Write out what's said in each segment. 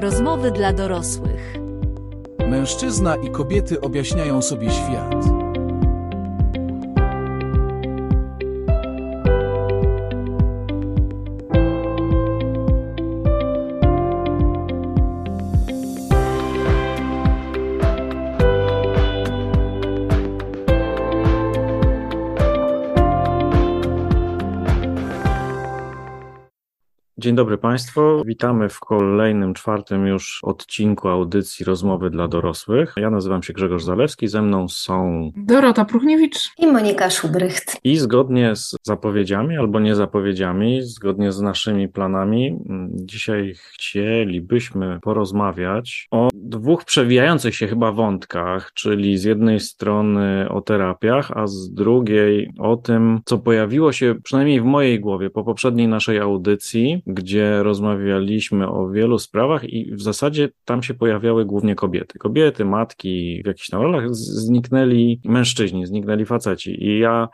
Rozmowy dla dorosłych. Mężczyzna i kobiety objaśniają sobie świat. Dzień dobry Państwu. Witamy w kolejnym, czwartym już odcinku audycji Rozmowy dla dorosłych. Ja nazywam się Grzegorz Zalewski, ze mną są Dorota Pruchniewicz i Monika Szubrycht. I zgodnie z zapowiedziami albo niezapowiedziami, zgodnie z naszymi planami, dzisiaj chcielibyśmy porozmawiać o dwóch przewijających się chyba wątkach, czyli z jednej strony o terapiach, a z drugiej o tym, co pojawiło się przynajmniej w mojej głowie po poprzedniej naszej audycji, gdzie rozmawialiśmy o wielu sprawach i w zasadzie tam się pojawiały głównie kobiety. Kobiety, matki w jakichś tam rolach, zniknęli mężczyźni, zniknęli faceci. I ja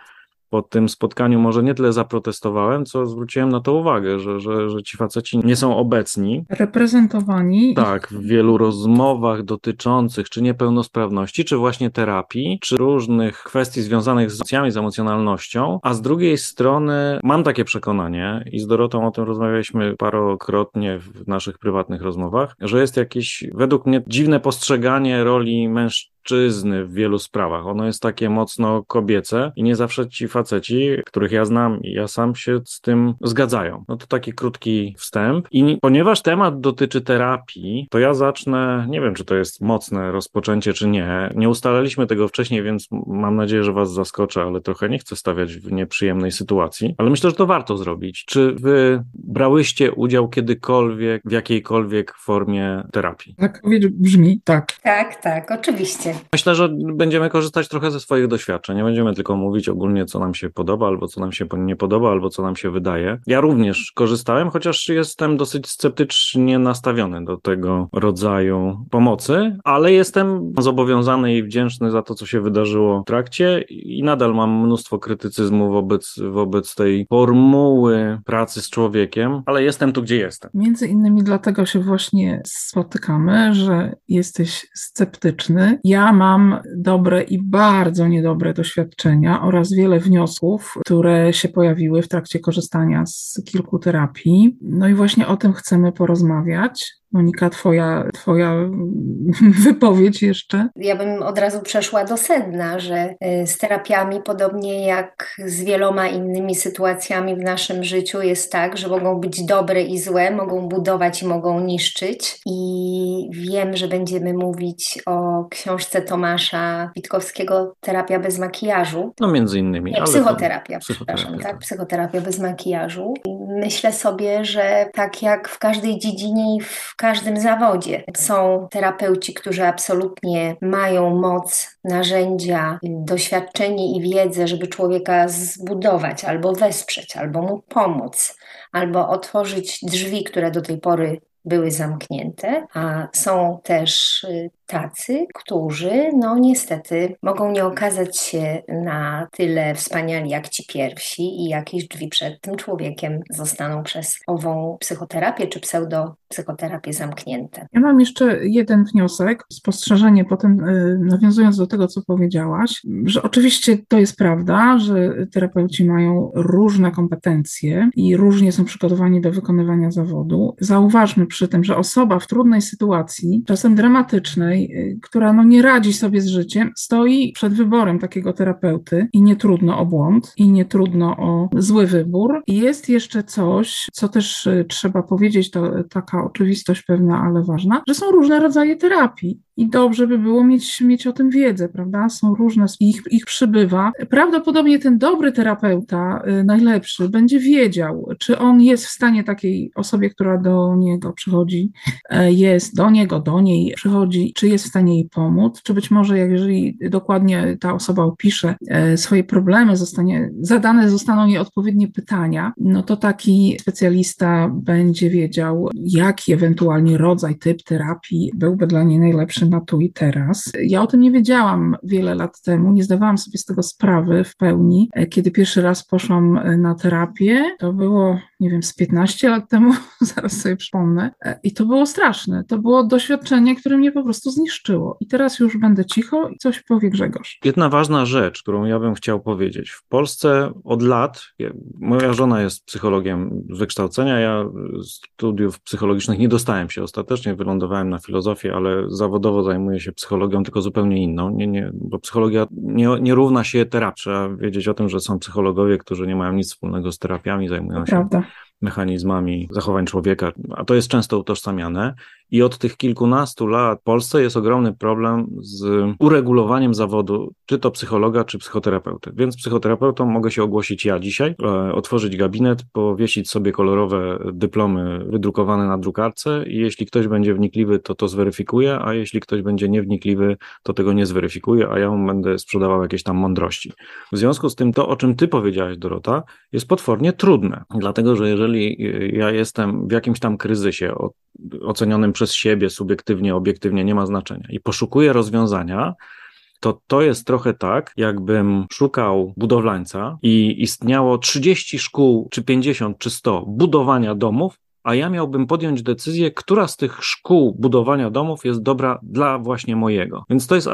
po tym spotkaniu może nie tyle zaprotestowałem, co zwróciłem na to uwagę, że, że, że ci faceci nie są obecni. Reprezentowani. Tak, w wielu rozmowach dotyczących czy niepełnosprawności, czy właśnie terapii, czy różnych kwestii związanych z emocjami, z emocjonalnością, a z drugiej strony mam takie przekonanie i z Dorotą o tym rozmawialiśmy parokrotnie w naszych prywatnych rozmowach, że jest jakieś według mnie dziwne postrzeganie roli mężczyzn mężczyzny w wielu sprawach. Ono jest takie mocno kobiece i nie zawsze ci faceci, których ja znam i ja sam się z tym zgadzają. No to taki krótki wstęp. I ponieważ temat dotyczy terapii, to ja zacznę, nie wiem czy to jest mocne rozpoczęcie czy nie. Nie ustalaliśmy tego wcześniej, więc mam nadzieję, że was zaskoczę, ale trochę nie chcę stawiać w nieprzyjemnej sytuacji. Ale myślę, że to warto zrobić. Czy wy brałyście udział kiedykolwiek w jakiejkolwiek formie terapii? Tak, brzmi tak. Tak, tak, oczywiście. Myślę, że będziemy korzystać trochę ze swoich doświadczeń. Nie będziemy tylko mówić ogólnie, co nam się podoba, albo co nam się nie podoba, albo co nam się wydaje. Ja również korzystałem, chociaż jestem dosyć sceptycznie nastawiony do tego rodzaju pomocy, ale jestem zobowiązany i wdzięczny za to, co się wydarzyło w trakcie i nadal mam mnóstwo krytycyzmu wobec, wobec tej formuły pracy z człowiekiem, ale jestem tu, gdzie jestem. Między innymi dlatego się właśnie spotykamy, że jesteś sceptyczny. Ja mam dobre i bardzo niedobre doświadczenia oraz wiele wniosków, które się pojawiły w trakcie korzystania z kilku terapii. No i właśnie o tym chcemy porozmawiać. Monika, twoja, twoja wypowiedź jeszcze? Ja bym od razu przeszła do sedna, że y, z terapiami, podobnie jak z wieloma innymi sytuacjami w naszym życiu, jest tak, że mogą być dobre i złe, mogą budować i mogą niszczyć. I wiem, że będziemy mówić o książce Tomasza Witkowskiego Terapia bez makijażu. No między innymi. Nie, psychoterapia, przepraszam, tak? tak? Psychoterapia bez makijażu. I myślę sobie, że tak jak w każdej dziedzinie i w każdym zawodzie. Są terapeuci, którzy absolutnie mają moc, narzędzia, doświadczenie i wiedzę, żeby człowieka zbudować albo wesprzeć, albo mu pomóc, albo otworzyć drzwi, które do tej pory były zamknięte, a są też y, tacy, którzy no niestety mogą nie okazać się na tyle wspaniali jak ci pierwsi i jakieś drzwi przed tym człowiekiem zostaną przez ową psychoterapię czy pseudopsychoterapię zamknięte. Ja mam jeszcze jeden wniosek, spostrzeżenie potem y, nawiązując do tego, co powiedziałaś, że oczywiście to jest prawda, że terapeuci mają różne kompetencje i różnie są przygotowani do wykonywania zawodu. Zauważmy przy tym, że osoba w trudnej sytuacji, czasem dramatycznej, Y, która no nie radzi sobie z życiem, stoi przed wyborem takiego terapeuty i nie trudno o błąd, i nie trudno o zły wybór. I jest jeszcze coś, co też y, trzeba powiedzieć, to taka oczywistość pewna, ale ważna, że są różne rodzaje terapii i dobrze by było mieć, mieć o tym wiedzę, prawda? Są różne, ich, ich przybywa. Prawdopodobnie ten dobry terapeuta, y, najlepszy, będzie wiedział, czy on jest w stanie takiej osobie, która do niego przychodzi, e, jest do niego, do niej przychodzi, czy jest w stanie jej pomóc, czy być może, jeżeli dokładnie ta osoba opisze e, swoje problemy, zostanie, zadane zostaną jej odpowiednie pytania, no to taki specjalista będzie wiedział, jaki ewentualnie rodzaj, typ terapii byłby dla niej najlepszy zaczyna tu i teraz. Ja o tym nie wiedziałam wiele lat temu, nie zdawałam sobie z tego sprawy w pełni. E, kiedy pierwszy raz poszłam e, na terapię, to było, nie wiem, z 15 lat temu, zaraz sobie przypomnę, e, i to było straszne. To było doświadczenie, które mnie po prostu zniszczyło. I teraz już będę cicho i coś powie Grzegorz. Jedna ważna rzecz, którą ja bym chciał powiedzieć. W Polsce od lat, moja żona jest psychologiem wykształcenia, ja studiów psychologicznych nie dostałem się ostatecznie, wylądowałem na filozofię, ale zawodowo zajmuję się psychologią, tylko zupełnie inną, nie, nie, bo psychologia nie, nie równa się terapii. Trzeba wiedzieć o tym, że są psychologowie, którzy nie mają nic wspólnego z terapiami, zajmują się mechanizmami zachowań człowieka, a to jest często utożsamiane. I od tych kilkunastu lat w Polsce jest ogromny problem z uregulowaniem zawodu, czy to psychologa, czy psychoterapeuty. Więc psychoterapeutą mogę się ogłosić ja dzisiaj, e, otworzyć gabinet, powiesić sobie kolorowe dyplomy wydrukowane na drukarce i jeśli ktoś będzie wnikliwy, to to zweryfikuje, a jeśli ktoś będzie niewnikliwy, to tego nie zweryfikuje, a ja mu będę sprzedawał jakieś tam mądrości. W związku z tym to, o czym ty powiedziałaś, Dorota, jest potwornie trudne, dlatego że jeżeli ja jestem w jakimś tam kryzysie ocenionym przez siebie subiektywnie, obiektywnie, nie ma znaczenia. I poszukuję rozwiązania, to to jest trochę tak, jakbym szukał budowlańca i istniało 30 szkół, czy 50, czy 100 budowania domów, a ja miałbym podjąć decyzję, która z tych szkół budowania domów jest dobra dla właśnie mojego. Więc to jest,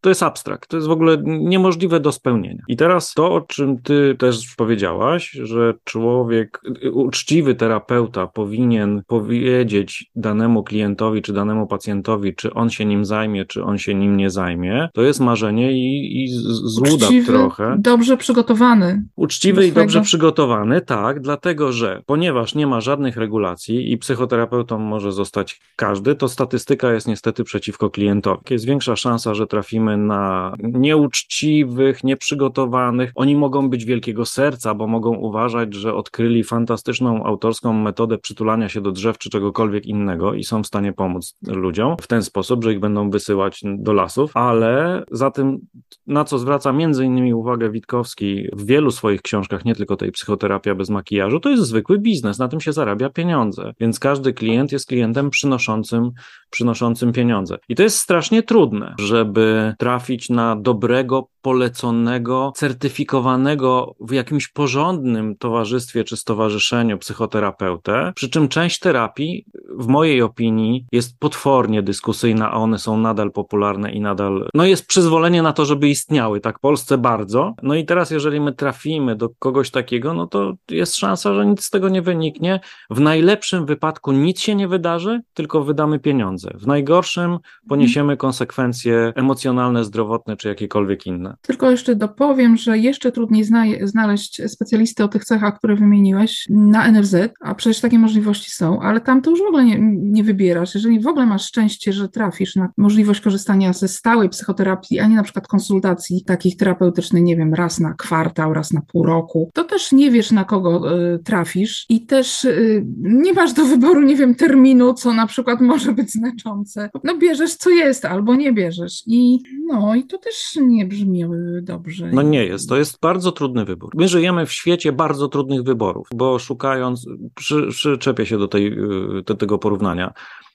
to jest abstrakt, to jest w ogóle niemożliwe do spełnienia. I teraz to, o czym ty też powiedziałaś, że człowiek, uczciwy terapeuta powinien powiedzieć danemu klientowi czy danemu pacjentowi, czy on się nim zajmie, czy on się nim nie zajmie, to jest marzenie i, i złuda uczciwy, trochę. dobrze przygotowany. Uczciwy i dobrze przygotowany, tak, dlatego że ponieważ nie ma żadnych regulacji i psychoterapeutą może zostać każdy, to statystyka jest niestety przeciwko klientowi. Jest większa szansa, że trafimy na nieuczciwych, nieprzygotowanych. Oni mogą być wielkiego serca, bo mogą uważać, że odkryli fantastyczną autorską metodę przytulania się do drzew czy czegokolwiek innego i są w stanie pomóc ludziom w ten sposób, że ich będą wysyłać do lasów, ale za tym, na co zwraca między innymi uwagę Witkowski w wielu swoich książkach, nie tylko tej psychoterapia bez makijażu, to jest zwykły biznes, na tym się zarabia pieniądze, więc każdy klient jest klientem przynoszącym, przynoszącym pieniądze. I to jest strasznie trudne, żeby trafić na dobrego, poleconego, certyfikowanego w jakimś porządnym towarzystwie czy stowarzyszeniu psychoterapeutę. Przy czym część terapii, w mojej opinii, jest potwornie dyskusyjna, a one są nadal popularne i nadal, no jest przyzwolenie na to, żeby istniały, tak, w Polsce bardzo. No i teraz, jeżeli my trafimy do kogoś takiego, no to jest szansa, że nic z tego nie wyniknie. W najlepszym wypadku nic się nie wydarzy, tylko wydamy pieniądze. W najgorszym poniesiemy konsekwencje emocjonalne zdrowotne czy jakiekolwiek inne. Tylko jeszcze dopowiem, że jeszcze trudniej zna znaleźć specjalistę o tych cechach, które wymieniłeś na NFZ, a przecież takie możliwości są, ale tam to już w ogóle nie, nie wybierasz. Jeżeli w ogóle masz szczęście, że trafisz na możliwość korzystania ze stałej psychoterapii, a nie na przykład konsultacji takich terapeutycznych, nie wiem, raz na kwartał, raz na pół roku, to też nie wiesz, na kogo y, trafisz i też y, nie masz do wyboru, nie wiem, terminu, co na przykład może być znaczące. No bierzesz, co jest, albo nie brzesz. I no i to też nie brzmi dobrze. No nie jest, to jest bardzo trudny wybór. My żyjemy w świecie bardzo trudnych wyborów, bo szukając, przy, przyczepię się do, tej, y, do tego porównania,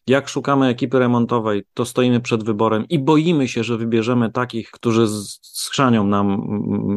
jak szukamy ekipy remontowej, to stoimy przed wyborem i boimy się, że wybierzemy takich, którzy skrzanią nam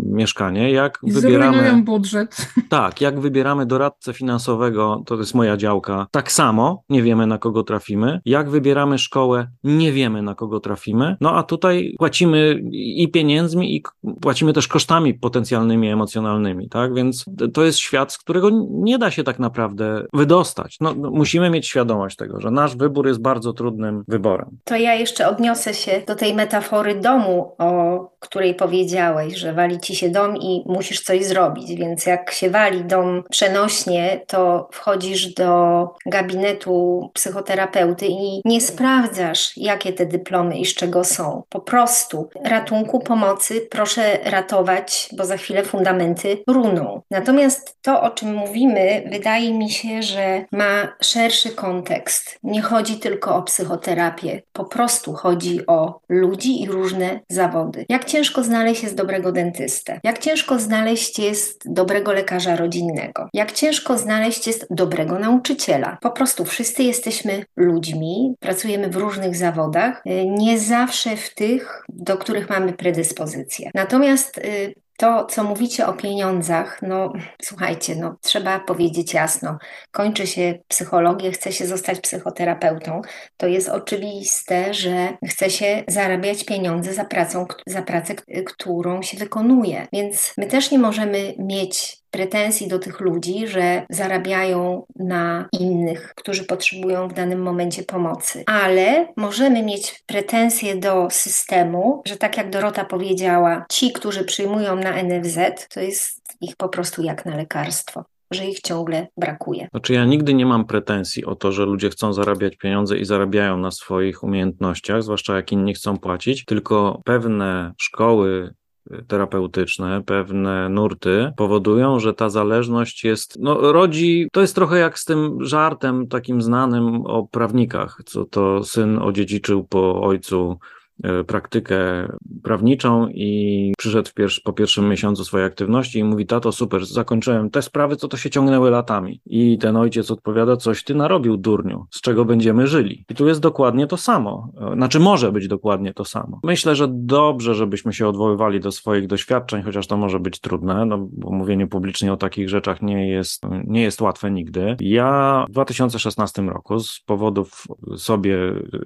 mieszkanie. Jak I wybieramy budżet. Tak, jak wybieramy doradcę finansowego, to jest moja działka. Tak samo nie wiemy na kogo trafimy. Jak wybieramy szkołę, nie wiemy na kogo trafimy. No a tutaj płacimy i pieniędzmi i płacimy też kosztami potencjalnymi, emocjonalnymi, tak? Więc to jest świat, z którego nie da się tak naprawdę wydostać. No, no musimy mieć świadomość tego, że nasz wybór wybór jest bardzo trudnym wyborem. To ja jeszcze odniosę się do tej metafory domu, o której powiedziałeś, że wali ci się dom i musisz coś zrobić. Więc jak się wali dom przenośnie, to wchodzisz do gabinetu psychoterapeuty i nie sprawdzasz, jakie te dyplomy i z czego są. Po prostu ratunku, pomocy proszę ratować, bo za chwilę fundamenty runą. Natomiast to, o czym mówimy, wydaje mi się, że ma szerszy kontekst. Nie chodzi chodzi tylko o psychoterapię. Po prostu chodzi o ludzi i różne zawody. Jak ciężko znaleźć jest dobrego dentystę? Jak ciężko znaleźć jest dobrego lekarza rodzinnego? Jak ciężko znaleźć jest dobrego nauczyciela? Po prostu wszyscy jesteśmy ludźmi, pracujemy w różnych zawodach, nie zawsze w tych, do których mamy predyspozycję. Natomiast y, to, co mówicie o pieniądzach, no słuchajcie, no trzeba powiedzieć jasno, kończy się psychologię, chce się zostać psychoterapeutą, to jest oczywiste, że chce się zarabiać pieniądze za, pracą, za pracę, którą się wykonuje. Więc my też nie możemy mieć pretensji do tych ludzi, że zarabiają na innych, którzy potrzebują w danym momencie pomocy. Ale możemy mieć pretensje do systemu, że tak jak Dorota powiedziała, ci, którzy przyjmują na NFZ, to jest ich po prostu jak na lekarstwo że ich ciągle brakuje. Znaczy ja nigdy nie mam pretensji o to, że ludzie chcą zarabiać pieniądze i zarabiają na swoich umiejętnościach, zwłaszcza jak inni chcą płacić, tylko pewne szkoły terapeutyczne, pewne nurty powodują, że ta zależność jest, no rodzi, to jest trochę jak z tym żartem takim znanym o prawnikach, co to syn odziedziczył po ojcu praktykę prawniczą i przyszedł po pierwszym miesiącu swojej aktywności i mówi, tato super, zakończyłem te sprawy, co to się ciągnęły latami. I ten ojciec odpowiada, coś ty narobił durniu, z czego będziemy żyli. I tu jest dokładnie to samo. E, znaczy może być dokładnie to samo. Myślę, że dobrze, żebyśmy się odwoływali do swoich doświadczeń, chociaż to może być trudne, no bo mówienie publicznie o takich rzeczach nie jest, nie jest łatwe nigdy. Ja w 2016 roku z powodów sobie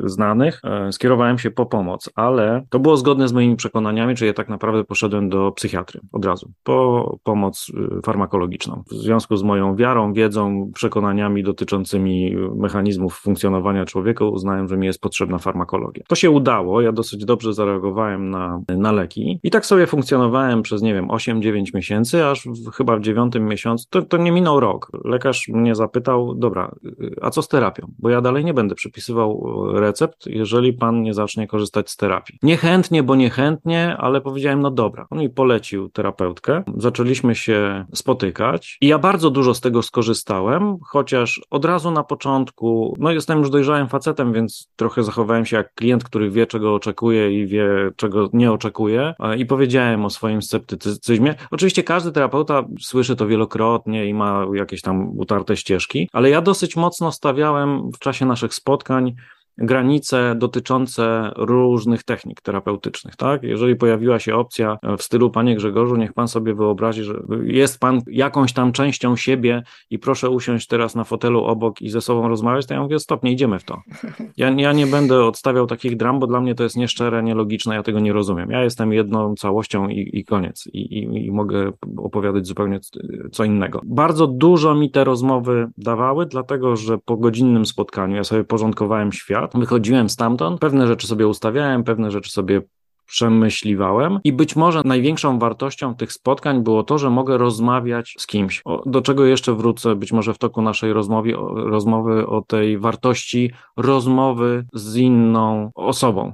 znanych e, skierowałem się po pomoc pomoc, ale to było zgodne z moimi przekonaniami, czyli ja tak naprawdę poszedłem do psychiatry od razu, po pomoc y, farmakologiczną. W związku z moją wiarą, wiedzą, przekonaniami dotyczącymi mechanizmów funkcjonowania człowieka uznałem, że mi jest potrzebna farmakologia. To się udało, ja dosyć dobrze zareagowałem na, na leki i tak sobie funkcjonowałem przez, nie wiem, 8-9 miesięcy, aż w, chyba w dziewiątym miesiącu, to, to nie minął rok. Lekarz mnie zapytał, dobra, y, a co z terapią? Bo ja dalej nie będę przypisywał recept, jeżeli pan nie zacznie korzystać z terapii. Niechętnie, bo niechętnie, ale powiedziałem, no dobra. On mi polecił terapeutkę, zaczęliśmy się spotykać i ja bardzo dużo z tego skorzystałem, chociaż od razu na początku, no jestem już dojrzałym facetem, więc trochę zachowałem się jak klient, który wie, czego oczekuje i wie, czego nie oczekuje i powiedziałem o swoim sceptycyzmie. Oczywiście każdy terapeuta słyszy to wielokrotnie i ma jakieś tam utarte ścieżki, ale ja dosyć mocno stawiałem w czasie naszych spotkań granice dotyczące różnych technik terapeutycznych, tak? Jeżeli pojawiła się opcja w stylu Panie Grzegorzu, niech Pan sobie wyobrazi, że jest Pan jakąś tam częścią siebie i proszę usiąść teraz na fotelu obok i ze sobą rozmawiać, to ja mówię, stop, nie idziemy w to. Ja, ja nie będę odstawiał takich dram, bo dla mnie to jest nieszczere, nielogiczne, ja tego nie rozumiem. Ja jestem jedną całością i, i koniec I, i, i mogę opowiadać zupełnie co innego. Bardzo dużo mi te rozmowy dawały, dlatego, że po godzinnym spotkaniu ja sobie porządkowałem świat, wychodziłem stamtąd, pewne rzeczy sobie ustawiałem, pewne rzeczy sobie przemyśliwałem i być może największą wartością tych spotkań było to, że mogę rozmawiać z kimś. O, do czego jeszcze wrócę być może w toku naszej rozmowy, rozmowy o tej wartości rozmowy z inną osobą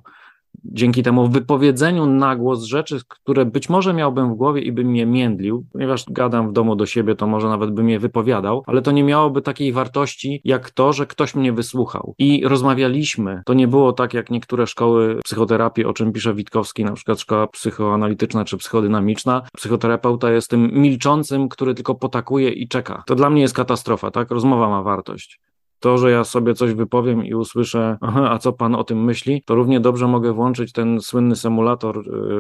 dzięki temu wypowiedzeniu na głos rzeczy, które być może miałbym w głowie i bym je międlił, ponieważ gadam w domu do siebie, to może nawet bym je wypowiadał, ale to nie miałoby takiej wartości jak to, że ktoś mnie wysłuchał. I rozmawialiśmy. To nie było tak jak niektóre szkoły psychoterapii, o czym pisze Witkowski, na przykład szkoła psychoanalityczna czy psychodynamiczna. Psychoterapeuta jest tym milczącym, który tylko potakuje i czeka. To dla mnie jest katastrofa, tak? Rozmowa ma wartość to, że ja sobie coś wypowiem i usłyszę, a co pan o tym myśli, to równie dobrze mogę włączyć ten słynny symulator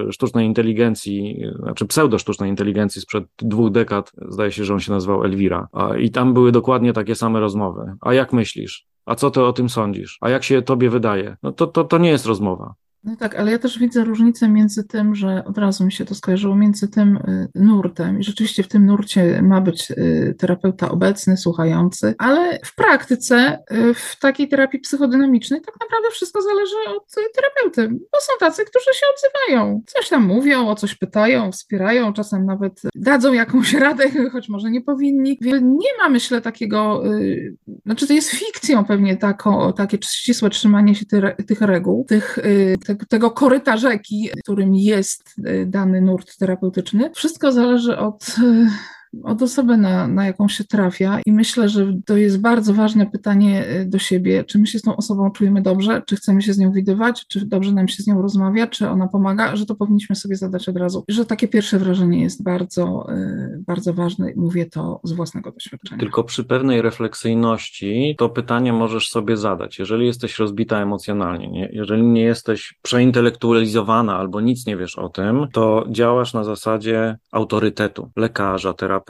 y, sztucznej inteligencji, znaczy pseudo-sztucznej inteligencji sprzed dwóch dekad, zdaje się, że on się nazywał Elvira. I tam były dokładnie takie same rozmowy. A jak myślisz? A co ty o tym sądzisz? A jak się tobie wydaje? No to, to, to nie jest rozmowa. No tak, ale ja też widzę różnicę między tym, że od razu mi się to skojarzyło, między tym y, nurtem i rzeczywiście w tym nurcie ma być y, terapeuta obecny, słuchający, ale w praktyce y, w takiej terapii psychodynamicznej tak naprawdę wszystko zależy od terapeuty, bo są tacy, którzy się odzywają, coś tam mówią, o coś pytają, wspierają, czasem nawet dadzą jakąś radę, choć może nie powinni. Nie ma, myślę, takiego, znaczy to jest fikcją pewnie taką, takie ścisłe trzymanie się tych reguł, tych, tych tego koryta rzeki, którym jest e, dany nurt terapeutyczny. Wszystko zależy od e, od osoby, na, na jaką się trafia i myślę, że to jest bardzo ważne pytanie y, do siebie, czy my się z tą osobą czujemy dobrze, czy chcemy się z nią widywać, czy dobrze nam się z nią rozmawia, czy ona pomaga, że to powinniśmy sobie zadać od razu, że takie pierwsze wrażenie jest bardzo, y, bardzo ważne. Mówię to z własnego doświadczenia. Tylko przy pewnej refleksyjności to pytanie możesz sobie zadać. Jeżeli jesteś rozbita emocjonalnie, nie? jeżeli nie jesteś przeintelektualizowana albo nic nie wiesz o tym, to działasz na zasadzie autorytetu, lekarza, terapeuty,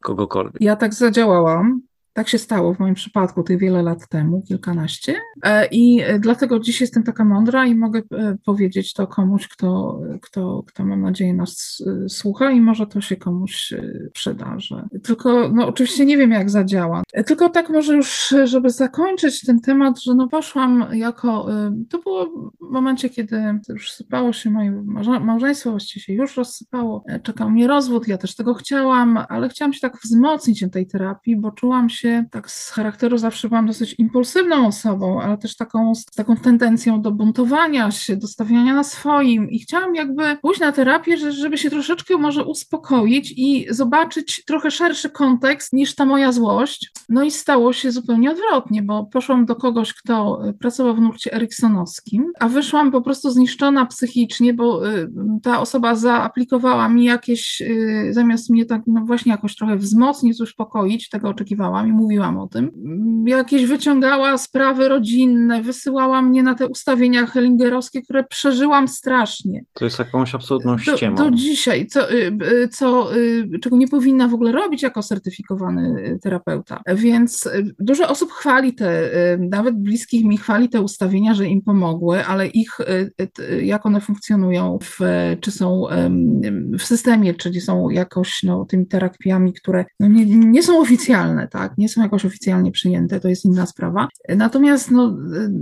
kogokolwiek. Ja tak zadziałałam. Tak się stało w moim przypadku tych wiele lat temu, kilkanaście. E, I dlatego dziś jestem taka mądra i mogę e, powiedzieć to komuś, kto, kto, kto mam nadzieję nas e, słucha i może to się komuś przyda. Że... Tylko no, oczywiście nie wiem, jak zadziała. Tylko tak może już, żeby zakończyć ten temat, że no poszłam jako, to było w momencie, kiedy już sypało się moje małżeństwo, właściwie się już rozsypało, czekał mnie rozwód, ja też tego chciałam, ale chciałam się tak wzmocnić w tej terapii, bo czułam się się, tak z charakteru zawsze byłam dosyć impulsywną osobą, ale też taką, z taką tendencją do buntowania się, do stawiania na swoim i chciałam jakby pójść na terapię, żeby się troszeczkę może uspokoić i zobaczyć trochę szerszy kontekst niż ta moja złość. No i stało się zupełnie odwrotnie, bo poszłam do kogoś, kto pracował w nurcie eriksonowskim, a wyszłam po prostu zniszczona psychicznie, bo y, ta osoba zaaplikowała mi jakieś, y, zamiast mnie tak no właśnie jakoś trochę wzmocnić, uspokoić, tego oczekiwałam mówiłam o tym, jakieś wyciągała sprawy rodzinne, wysyłała mnie na te ustawienia hellingerowskie, które przeżyłam strasznie. To jest jakąś absolutną ściemą. Do, do dzisiaj, co, y, y, co, y, czego nie powinna w ogóle robić jako certyfikowany terapeuta. Więc dużo osób chwali te, nawet bliskich mi chwali te ustawienia, że im pomogły, ale ich, jak one funkcjonują, w, czy są w systemie, czyli są jakoś no, tymi terapiami, które no, nie, nie są oficjalne, tak? Nie są jakoś oficjalnie przyjęte, to jest inna sprawa. Natomiast no,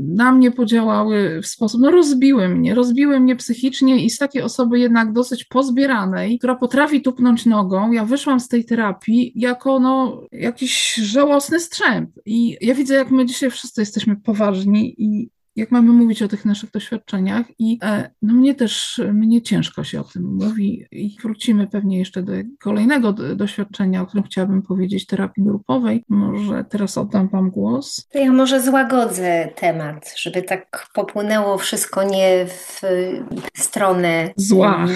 na mnie podziałały w sposób, no rozbiły mnie, rozbiły mnie psychicznie i z takiej osoby jednak dosyć pozbieranej, która potrafi tupnąć nogą, ja wyszłam z tej terapii jako no, jakiś żałosny strzęp. I ja widzę, jak my dzisiaj wszyscy jesteśmy poważni i jak mamy mówić o tych naszych doświadczeniach i e, no mnie też, mnie ciężko się o tym mówi i wrócimy pewnie jeszcze do kolejnego doświadczenia, o którym chciałabym powiedzieć, terapii grupowej. Może teraz oddam Wam głos. To ja może złagodzę temat, żeby tak popłynęło wszystko nie w stronę zła,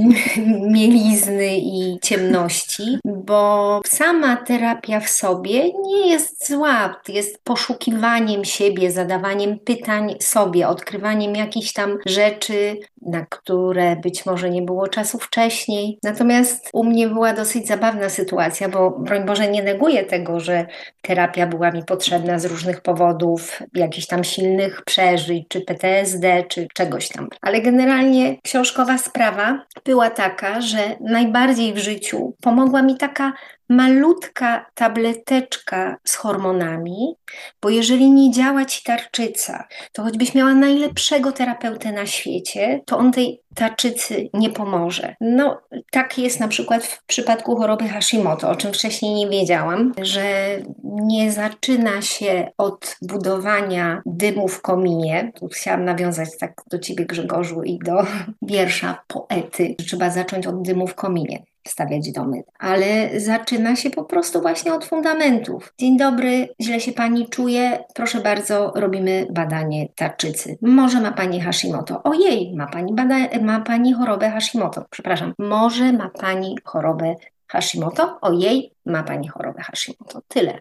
mielizny i ciemności, bo sama terapia w sobie nie jest zła, jest poszukiwaniem siebie, zadawaniem pytań, sobie, odkrywaniem jakichś tam rzeczy, na które być może nie było czasu wcześniej. Natomiast u mnie była dosyć zabawna sytuacja, bo broń Boże nie neguję tego, że terapia była mi potrzebna z różnych powodów, jakichś tam silnych przeżyć, czy PTSD, czy czegoś tam. Ale generalnie książkowa sprawa była taka, że najbardziej w życiu pomogła mi taka malutka tableteczka z hormonami, bo jeżeli nie działa ci tarczyca, to choćbyś miała najlepszego terapeutę na świecie, to on tej tarczycy nie pomoże. No, tak jest na przykład w przypadku choroby Hashimoto, o czym wcześniej nie wiedziałam, że nie zaczyna się od budowania dymu w kominie. Tu chciałam nawiązać tak do ciebie, Grzegorzu, i do wiersza poety, trzeba zacząć od dymu w kominie stawiać domy, ale zaczyna się po prostu właśnie od fundamentów. Dzień dobry, źle się pani czuje, proszę bardzo, robimy badanie tarczycy. Może ma pani Hashimoto. Ojej, ma pani, bada- ma pani chorobę Hashimoto. Przepraszam, może ma pani chorobę Hashimoto. Ojej, ma pani chorobę Hashimoto. Tyle.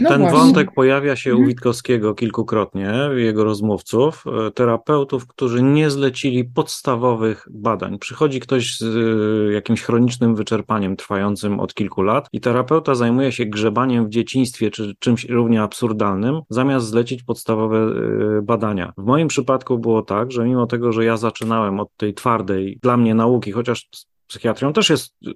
No Ten właśnie. wątek pojawia się mhm. u Witkowskiego kilkukrotnie, jego rozmówców, e, terapeutów, którzy nie zlecili podstawowych badań. Przychodzi ktoś z e, jakimś chronicznym wyczerpaniem trwającym od kilku lat i terapeuta zajmuje się grzebaniem w dzieciństwie czy czymś równie absurdalnym, zamiast zlecić podstawowe e, badania. W moim przypadku było tak, że mimo tego, że ja zaczynałem od tej twardej dla mnie nauki, chociaż psychiatrią też jest y, y,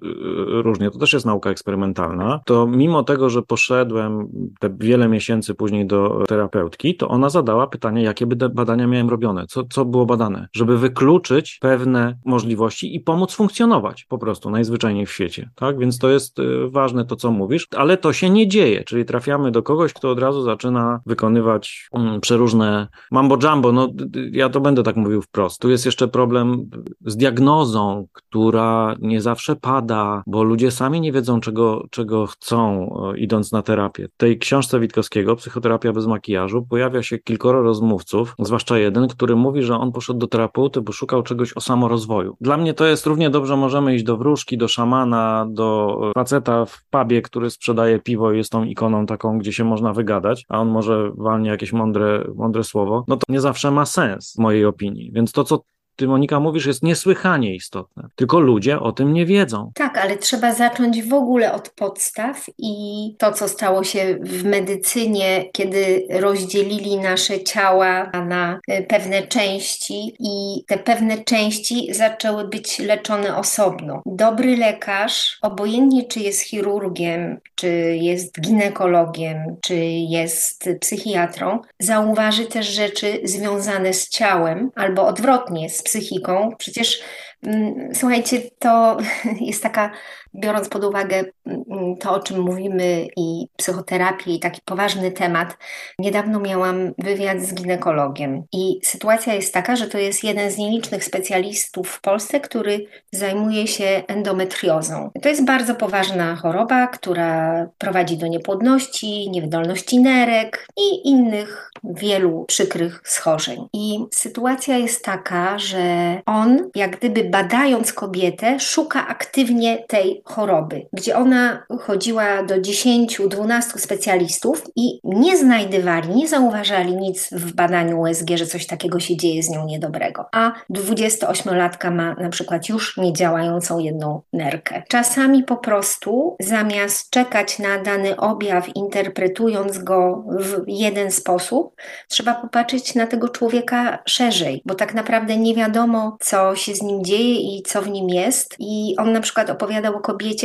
różnie, to też jest nauka eksperymentalna, to mimo tego, że poszedłem te wiele miesięcy później do terapeutki, to ona zadała pytanie, jakie by badania miałem robione, co, co było badane, żeby wykluczyć pewne możliwości i pomóc funkcjonować po prostu najzwyczajniej w świecie, tak? Więc to jest y, ważne to, co mówisz, ale to się nie dzieje, czyli trafiamy do kogoś, kto od razu zaczyna wykonywać um, przeróżne mambo jumbo, no ja to będę tak mówił wprost. Tu jest jeszcze problem z diagnozą, która nie zawsze pada, bo ludzie sami nie wiedzą, czego, czego chcą, e, idąc na terapię. W tej książce Witkowskiego, Psychoterapia bez makijażu, pojawia się kilkoro rozmówców, zwłaszcza jeden, który mówi, że on poszedł do terapeuty, bo szukał czegoś o samorozwoju. Dla mnie to jest równie dobrze, możemy iść do wróżki, do szamana, do faceta w pubie, który sprzedaje piwo i jest tą ikoną taką, gdzie się można wygadać, a on może walnie jakieś mądre, mądre słowo, no to nie zawsze ma sens, w mojej opinii. Więc to, co ty, Monika, mówisz, jest niesłychanie istotne. Tylko ludzie o tym nie wiedzą. Tak, ale trzeba zacząć w ogóle od podstaw i to, co stało się w medycynie, kiedy rozdzielili nasze ciała na e, pewne części i te pewne części zaczęły być leczone osobno. Dobry lekarz, obojętnie czy jest chirurgiem, czy jest ginekologiem, czy jest psychiatrą, zauważy też rzeczy związane z ciałem albo odwrotnie, z psychiką. Przecież mm, słuchajcie, to jest taka biorąc pod uwagę mm, to, o czym mówimy i psychoterapię i taki poważny temat, niedawno miałam wywiad z ginekologiem i sytuacja jest taka, że to jest jeden z nielicznych specjalistów w Polsce, który zajmuje się endometriozą. To jest bardzo poważna choroba, która prowadzi do niepłodności, niewydolności nerek i innych wielu przykrych schorzeń. I sytuacja jest taka, że on, jak gdyby badając kobietę, szuka aktywnie tej choroby, gdzie ona chodziła do 10-12 specjalistów i nie znajdywali, nie zauważali nic w badaniu USG, że coś takiego się dzieje z nią niedobrego. A 28-latka ma na przykład już niedziałającą jedną nerkę. Czasami po prostu zamiast czekać na dany objaw, interpretując go w jeden sposób, trzeba popatrzeć na tego człowieka szerzej, bo tak naprawdę nie wiadomo, co się z nim dzieje i co w nim jest. I on na przykład opowiadał o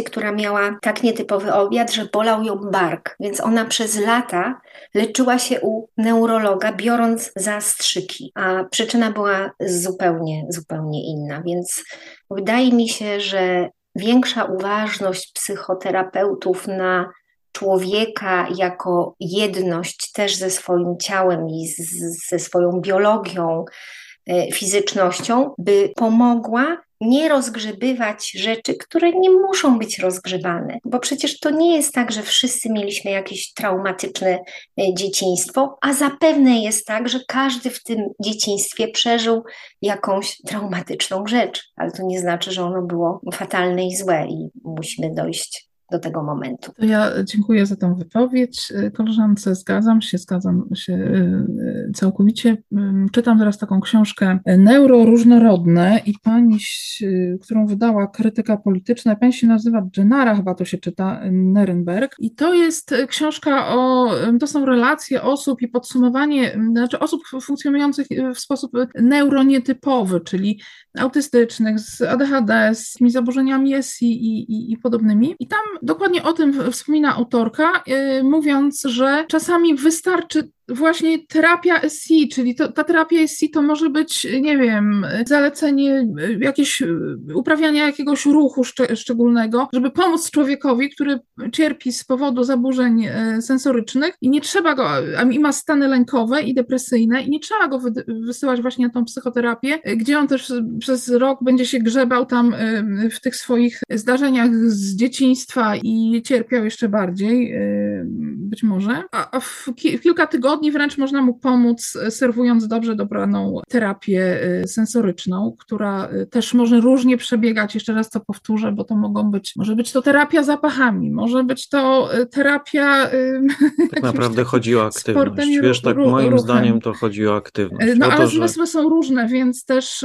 która miała tak nietypowy obiad, że bolał ją bark, więc ona przez lata leczyła się u neurologa, biorąc zastrzyki, a przyczyna była zupełnie, zupełnie inna. Więc wydaje mi się, że większa uważność psychoterapeutów na człowieka jako jedność też ze swoim ciałem i z, ze swoją biologią, e, fizycznością, by pomogła nie rozgrzebywać rzeczy, które nie muszą być rozgrzewane. Bo przecież to nie jest tak, że wszyscy mieliśmy jakieś traumatyczne e, dzieciństwo, a zapewne jest tak, że każdy w tym dzieciństwie przeżył jakąś traumatyczną rzecz, ale to nie znaczy, że ono było fatalne i złe i musimy dojść do tego momentu. Ja dziękuję za tą wypowiedź. Koleżance, zgadzam się, zgadzam się y, y, całkowicie. Czytam teraz taką książkę Neuroróżnorodne i pani, którą wydała krytyka polityczna, pani się nazywa Gennara, chyba to się czyta, Nerenberg. I to jest książka o, to są relacje osób i podsumowanie, znaczy osób funkcjonujących w sposób neuronietypowy, czyli autystycznych, z ADHD, z tymi zaburzeniami SI i, i, i podobnymi. I tam dokładnie o tym wspomina autorka, yy, mówiąc, że czasami wystarczy właśnie terapia SI, czyli to, ta terapia SI to może być, nie wiem, zalecenie jakieś, uprawiania jakiegoś ruchu szcze, szczególnego, żeby pomóc człowiekowi, który cierpi z powodu zaburzeń e, sensorycznych i nie trzeba go, i ma stany lękowe i depresyjne i nie trzeba go wy, wysyłać właśnie na tą psychoterapię, gdzie on też przez rok będzie się grzebał tam e, w tych swoich zdarzeniach z dzieciństwa i cierpiał jeszcze bardziej, e, być może, a, a w kilka tygodni tygodni wręcz można mu pomóc, e, serwując dobrze dobraną terapię e, sensoryczną, która e, też może różnie przebiegać. Jeszcze raz to powtórzę, bo to mogą być, może być to terapia zapachami, może być to terapia. Tak naprawdę chodzi o aktywność. Wiesz, tak moim ruchem. zdaniem to chodzi o aktywność. No o ale to, zmysły że... są różne, więc też,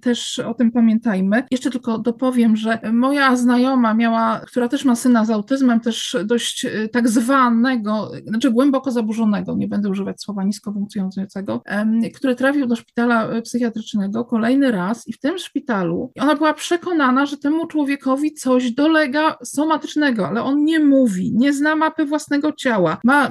też o tym pamiętajmy. Jeszcze tylko dopowiem, że moja znajoma miała, która też ma syna z autyzmem, też dość tak zwanego, znaczy głęboko zaburzonego, nie będę używać słowa nisko funkcjonującego, który trafił do szpitala e, psychiatrycznego kolejny raz i w tym szpitalu ona była przekonana, że temu człowiekowi coś dolega somatycznego, ale on nie mówi, nie zna mapy własnego ciała, ma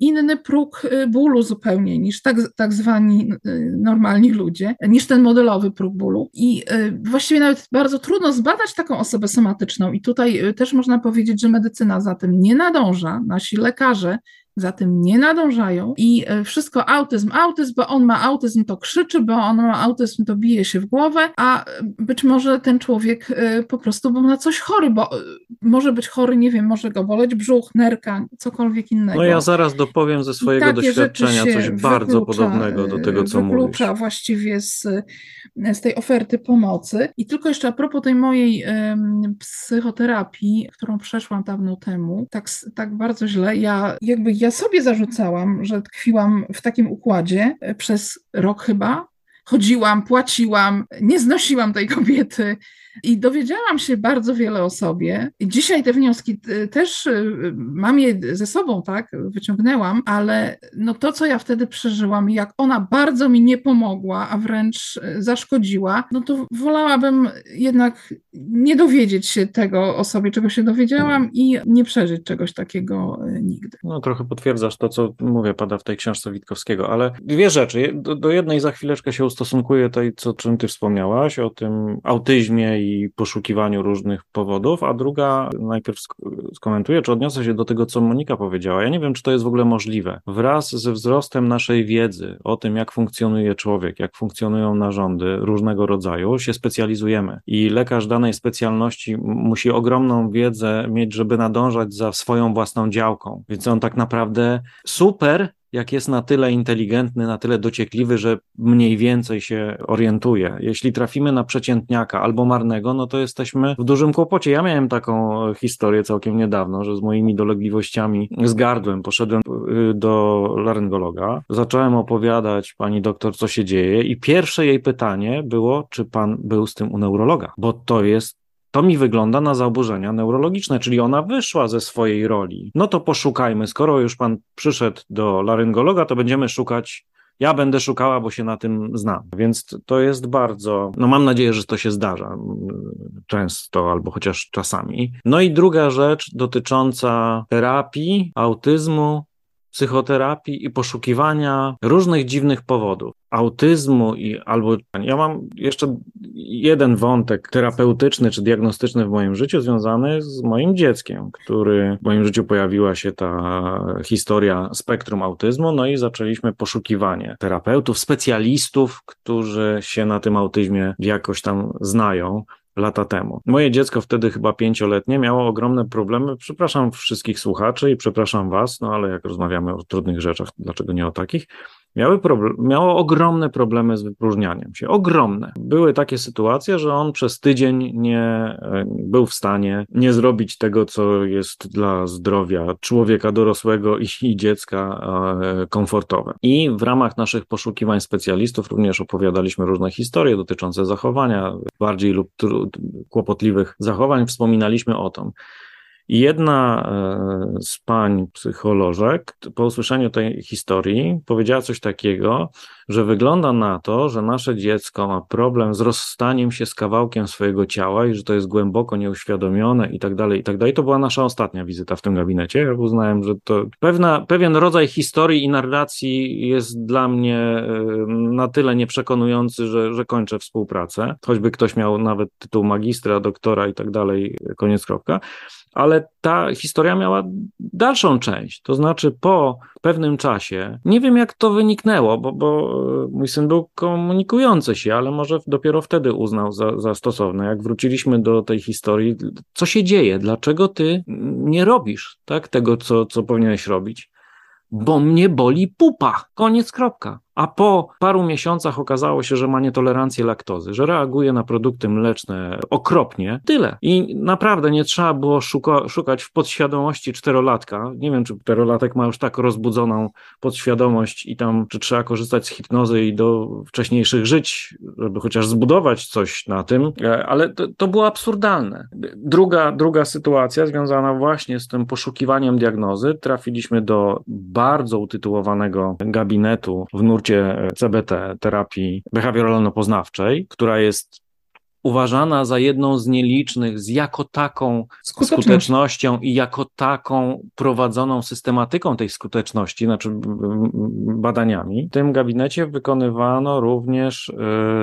inny próg e, bólu zupełnie niż tak, tak zwani e, normalni ludzie, niż ten modelowy próg bólu. I właściwie nawet bardzo trudno zbadać taką osobę somatyczną i tutaj też można powiedzieć, że medycyna za tym nie nadąża, nasi lekarze za tym nie nadążają i e, wszystko autyzm, autyzm, bo on ma autyzm, to krzyczy, bo on ma autyzm, to bije się w głowę, a być może ten człowiek e, po prostu był na coś chory, bo e, może być chory, nie wiem, może go boleć brzuch, nerka, cokolwiek innego. No ja zaraz dopowiem ze swojego doświadczenia coś bardzo podobnego do tego, co mówisz. Wyklucza właściwie z, z tej oferty pomocy. I tylko jeszcze a propos tej mojej um, psychoterapii, którą przeszłam dawno temu, tak, tak bardzo źle, ja jakby ja sobie zarzucałam, że tkwiłam w takim układzie. Przez rok chyba, chodziłam, płaciłam, nie znosiłam tej kobiety, i dowiedziałam się bardzo wiele o sobie. Dzisiaj te wnioski y, też y, mam je ze sobą, tak, wyciągnęłam, ale no to, co ja wtedy przeżyłam, jak ona bardzo mi nie pomogła, a wręcz y, zaszkodziła, no to wolałabym jednak nie dowiedzieć się tego o sobie, czego się dowiedziałam i nie przeżyć czegoś takiego nigdy. No trochę potwierdzasz to, co mówię, pada w tej książce Witkowskiego, ale dwie rzeczy. Do, do jednej za chwileczkę się ustosunkuję tej, co, czym ty wspomniałaś, o tym autyzmie i i poszukiwaniu różnych powodów, a druga najpierw skomentuję, czy odniosę się do tego, co Monika powiedziała. Ja nie wiem, czy to jest w ogóle możliwe. Wraz ze wzrostem naszej wiedzy o tym, jak funkcjonuje człowiek, jak funkcjonują narządy różnego rodzaju, się specjalizujemy. I lekarz danej specjalności musi ogromną wiedzę mieć, żeby nadążać za swoją własną działką. Więc on tak naprawdę super jak jest na tyle inteligentny, na tyle dociekliwy, że mniej więcej się orientuje. Jeśli trafimy na przeciętniaka albo marnego, no to jesteśmy w dużym kłopocie. Ja miałem taką historię całkiem niedawno, że z moimi dolegliwościami z gardłem poszedłem y, do laryngologa, zacząłem opowiadać pani doktor, co się dzieje i pierwsze jej pytanie było, czy pan był z tym u neurologa, bo to jest to mi wygląda na zaburzenia neurologiczne, czyli ona wyszła ze swojej roli. No to poszukajmy, skoro już pan przyszedł do laryngologa, to będziemy szukać ja będę szukała, bo się na tym znam. Więc to jest bardzo, no mam nadzieję, że to się zdarza mm, często albo chociaż czasami. No i druga rzecz dotycząca terapii, autyzmu, psychoterapii i poszukiwania różnych dziwnych powodów. Autyzmu i albo. Ja mam jeszcze jeden wątek terapeutyczny czy diagnostyczny w moim życiu związany z moim dzieckiem, który w moim życiu pojawiła się ta historia spektrum autyzmu, no i zaczęliśmy poszukiwanie terapeutów, specjalistów, którzy się na tym autyzmie jakoś tam znają lata temu. Moje dziecko wtedy chyba pięcioletnie miało ogromne problemy. Przepraszam wszystkich słuchaczy i przepraszam was, no ale jak rozmawiamy o trudnych rzeczach, dlaczego nie o takich? Miały problem, miało ogromne problemy z wypróżnianiem się. Ogromne. Były takie sytuacje, że on przez tydzień nie e, był w stanie nie zrobić tego, co jest dla zdrowia człowieka dorosłego i, dziecka e, komfortowe. I w ramach naszych poszukiwań specjalistów również opowiadaliśmy różne historie dotyczące zachowania, bardziej lub kłopotliwych zachowań. Wspominaliśmy o tym. Jedna e, z pań psycholożek po usłyszeniu tej historii powiedziała coś takiego, że wygląda na to, że nasze dziecko ma problem z rozstaniem się z kawałkiem swojego ciała i że to jest głęboko nieuświadomione i tak dalej, i tak dalej. To była nasza ostatnia wizyta w tym gabinecie. Ja uznałem, że to pewna, pewien rodzaj historii i narracji jest dla mnie na tyle nieprzekonujący, że, że kończę współpracę. Choćby ktoś miał nawet tytuł magistra, doktora i tak dalej, koniec kropka ale ta historia miała dalszą część. To znaczy, po pewnym czasie, nie wiem jak to wyniknęło, bo, bo mój syn był komunikujący się, ale może dopiero wtedy uznał za, za stosowne. Jak wróciliśmy do tej historii, co się dzieje? Dlaczego ty nie robisz tak, tego, co, co powinieneś robić? Bo mnie boli pupa. Koniec, kropka a po paru miesiącach okazało się, że ma nietolerancję laktozy, że reaguje na produkty mleczne okropnie. Tyle. I naprawdę nie trzeba było szuka, szukać w podświadomości czterolatka. Nie wiem, czy czterolatek ma już tak rozbudzoną podświadomość i tam, czy trzeba korzystać z hipnozy i do wcześniejszych żyć, żeby chociaż zbudować coś na tym, e, ale to, to było absurdalne. Druga, druga sytuacja związana właśnie z tym poszukiwaniem diagnozy. Trafiliśmy do bardzo utytułowanego gabinetu w nurcie CBT, terapii behawioralno-poznawczej, która jest uważana za jedną z nielicznych, z jako taką skutecznością i jako taką prowadzoną systematyką tej skuteczności, znaczy badaniami. W tym gabinecie wykonywano również y,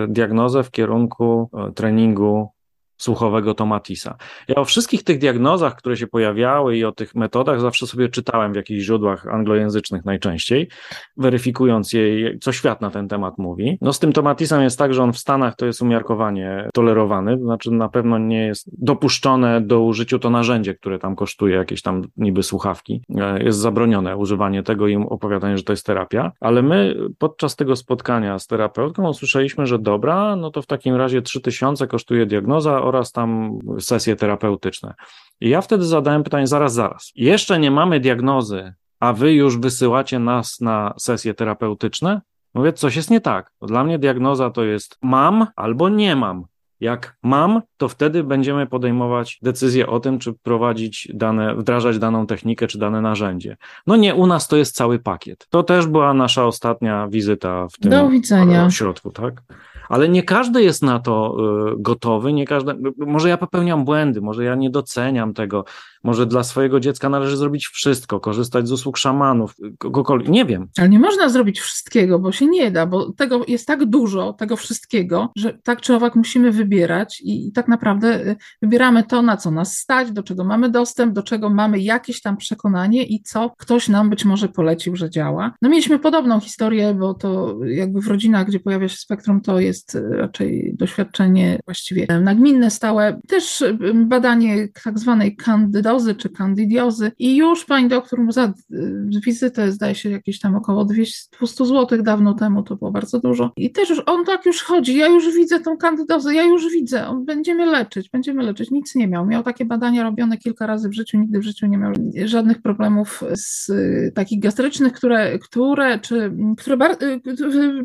diagnozę w kierunku y, treningu słuchowego tomatisa. Ja o wszystkich tych diagnozach, które się pojawiały i o tych metodach zawsze sobie czytałem w jakichś źródłach anglojęzycznych najczęściej, weryfikując je, co świat na ten temat mówi. No z tym tomatisem jest tak, że on w Stanach to jest umiarkowanie tolerowany, to znaczy na pewno nie jest dopuszczone do użyciu to narzędzie, które tam kosztuje jakieś tam niby słuchawki. E, jest zabronione używanie tego i opowiadanie, że to jest terapia, ale my podczas tego spotkania z terapeutką usłyszeliśmy, że dobra, no to w takim razie 3000 kosztuje diagnoza, oraz tam sesje terapeutyczne. I ja wtedy zadałem pytanie, zaraz, zaraz. Jeszcze nie mamy diagnozy, a wy już wysyłacie nas na sesje terapeutyczne? Mówię, coś jest nie tak. Dla mnie diagnoza to jest mam albo nie mam. Jak mam, to wtedy będziemy podejmować decyzję o tym, czy prowadzić dane, wdrażać daną technikę, czy dane narzędzie. No nie, u nas to jest cały pakiet. To też była nasza ostatnia wizyta w tym Do widzenia. ośrodku, tak? Ale nie każdy jest na to y, gotowy, nie każdy, może ja popełniam błędy, może ja nie doceniam tego, może dla swojego dziecka należy zrobić wszystko, korzystać z usług szamanów, kogokolwiek, nie wiem. Ale nie można zrobić wszystkiego, bo się nie da, bo tego jest tak dużo, tego wszystkiego, że tak czy owak musimy wybierać i, i tak naprawdę y, wybieramy to, na co nas stać, do czego mamy dostęp, do czego mamy jakieś tam przekonanie i co ktoś nam być może polecił, że działa. No mieliśmy podobną historię, bo to jakby w rodzinach, gdzie pojawia się spektrum, to jest y, raczej doświadczenie właściwie nagminne, stałe. Też y, badanie tak zwanej kandydacji czy kandidiozy i już pani doktor za y, wizytę zdaje się jakieś tam około 200, 200 zł dawno temu, to było bardzo dużo. I też już on tak już chodzi, ja już widzę tą kandydozę, ja już widzę, będziemy leczyć, będziemy leczyć, nic nie miał, miał takie badania robione kilka razy w życiu, nigdy w życiu nie miał żadnych problemów z takich gastrycznych, które, które, czy, które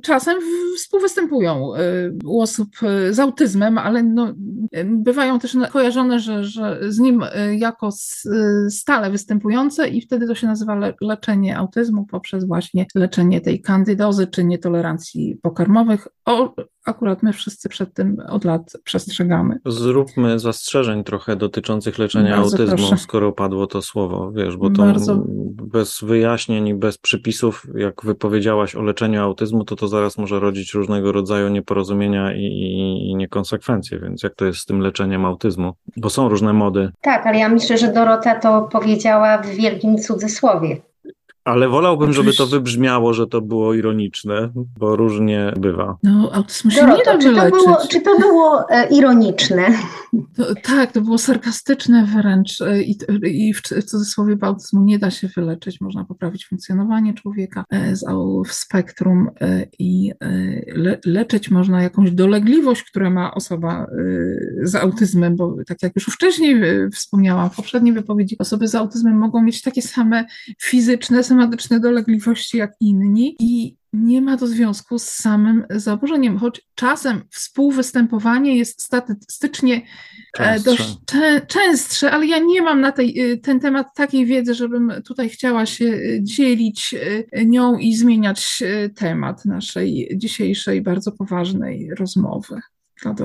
czasem współwystępują u osób z autyzmem, ale no, bywają też kojarzone, że, że z nim jako stale występujące i wtedy to się nazywa le leczenie autyzmu poprzez właśnie leczenie tej kandydozy czy nietolerancji pokarmowych. O, akurat my wszyscy przed tym od lat przestrzegamy. Zróbmy zastrzeżeń trochę dotyczących leczenia Bardzo autyzmu, proszę. skoro padło to słowo, wiesz, bo to Bardzo... bez wyjaśnień i bez przypisów, jak wypowiedziałaś o leczeniu autyzmu, to to zaraz może rodzić różnego rodzaju nieporozumienia i, i, i niekonsekwencje, więc jak to jest z tym leczeniem autyzmu? Bo są różne mody. Tak, ale ja myślę, że Dorota to powiedziała w wielkim cudzysłowie. Ale wolałbym, żeby to wybrzmiało, że to było ironiczne, bo różnie bywa. No, autyzm się nie da czy to, było, czy to było e, ironiczne? To, tak, to było sarkastyczne wręcz e, i, i w, w cudzysłowie autyzmu nie da się wyleczyć. Można poprawić funkcjonowanie człowieka e, z, w spektrum i le, leczyć można jakąś dolegliwość, która ma osoba z autyzmem, bo tak jak już wcześniej wspomniałam w poprzedniej wypowiedzi, osoby z autyzmem mogą mieć takie same fizyczne, somatyczne dolegliwości jak inni i nie ma to związku z samym zaburzeniem, choć czasem współwystępowanie jest statystycznie e, częstsze. dość częstsze, ale ja nie mam na tej, y, ten temat takiej wiedzy, żebym tutaj chciała się y, dzielić y, nią i zmieniać temat naszej dzisiejszej bardzo poważnej rozmowy.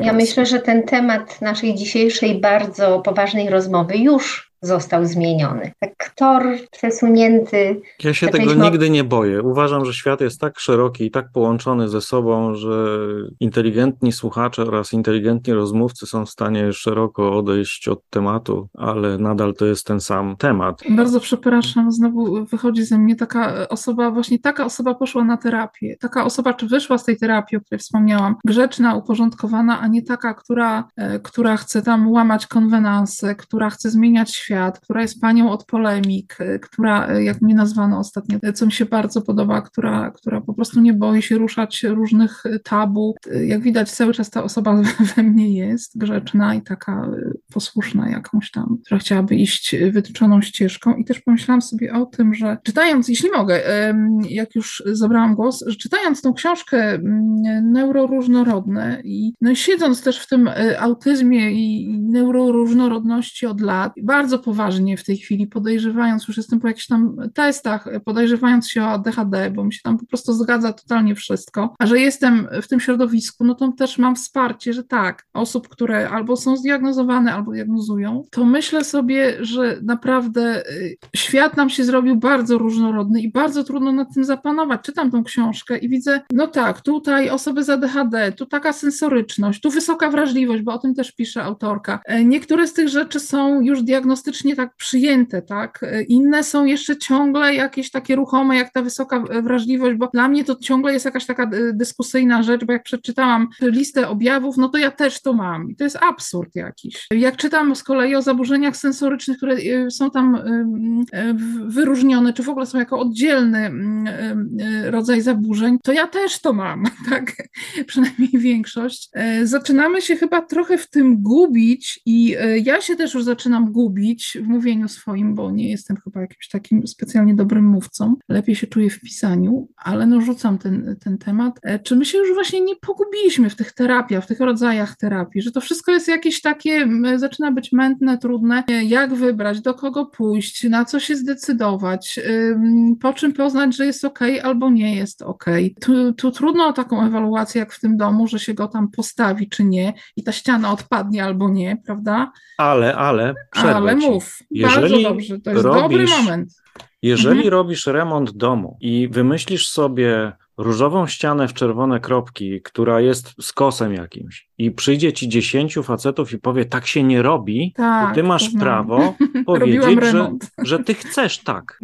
Ja myślę, że ten temat naszej dzisiejszej bardzo poważnej rozmowy już został zmieniony. Tak tor przesunięty. Ja się tego nigdy nie boję. Uważam, że świat jest tak szeroki i tak połączony ze sobą, że inteligentni słuchacze oraz inteligentni rozmówcy są w stanie szeroko odejść od tematu, ale nadal to jest ten sam temat. Bardzo przepraszam, znowu wychodzi ze mnie taka osoba, właśnie taka osoba poszła na terapię. Taka osoba, czy wyszła z tej terapii, o której wspomniałam, grzeczna, uporządkowana, a nie taka, która, e, która chce tam łamać konwenanse, która chce zmieniać świat świat, która jest panią od polemik, y, która, y, jak mnie nazwano ostatnio, y, co mi się bardzo podoba, która, która po prostu nie boi się ruszać różnych tabu. Jak widać, cały czas ta osoba we mnie jest grzeczna i taka posłuszna jakąś tam, która chciałaby iść wytyczoną ścieżką. I też pomyślałam sobie o tym, że czytając, jeśli mogę, jak już zabrałam głos, że czytając tą książkę Neuroróżnorodne i no i siedząc też w tym autyzmie i neuroróżnorodności od lat, bardzo bardzo poważnie w tej chwili, podejrzewając, już jestem po jakichś tam testach, podejrzewając się o ADHD, bo mi się tam po prostu zgadza totalnie wszystko, a że jestem w tym środowisku, no to też mam wsparcie, że tak, osób, które albo są zdiagnozowane, albo diagnozują, to myślę sobie, że naprawdę y, świat nam się zrobił bardzo różnorodny i bardzo trudno nad tym zapanować. Czytam tą książkę i widzę, no tak, tutaj osoby z ADHD, tu taka sensoryczność, tu wysoka wrażliwość, bo o tym też pisze autorka. E, niektóre z tych rzeczy są już diagnostycznie tak przyjęte, tak? E, inne są jeszcze ciągle jakieś takie ruchome, jak ta wysoka wrażliwość, bo dla mnie to ciągle jest jakaś taka e, dyskusyjna rzecz, bo jak przeczytałam listę objawów, no to ja też to mam i to jest absurd jakiś. Jak czytam z kolei o zaburzeniach sensorycznych, które są tam wyróżnione, czy w ogóle są jako oddzielny rodzaj zaburzeń, to ja też to mam, tak? Przynajmniej większość. Zaczynamy się chyba trochę w tym gubić i ja się też już zaczynam gubić w mówieniu swoim, bo nie jestem chyba jakimś takim specjalnie dobrym mówcą. Lepiej się czuję w pisaniu, ale no rzucam ten, ten temat. E, czy my się już właśnie nie pogubiliśmy w tych terapiach, w tych rodzajach terapii, że to wszystko jest jakieś takie, zaczyna być mętne, trudne, e, jak wybrać, do kogo pójść, na co się zdecydować, po czym poznać, że jest ok albo nie jest ok. Tu, tu trudno o taką ewaluację jak w tym domu, że się go tam postawi czy nie i ta ściana odpadnie albo nie, prawda? Ale, ale, Ale ci. mów, Jeżeli bardzo dobrze, to jest robisz, dobry moment. Jeżeli mhm. robisz remont domu i wymyślisz sobie różową ścianę w czerwone kropki, która jest skosem jakimś i przyjdzie ci dziesięciu facetów i powie, tak się nie robi, tak, to ty masz to prawo powiedzieć, że, że ty chcesz tak.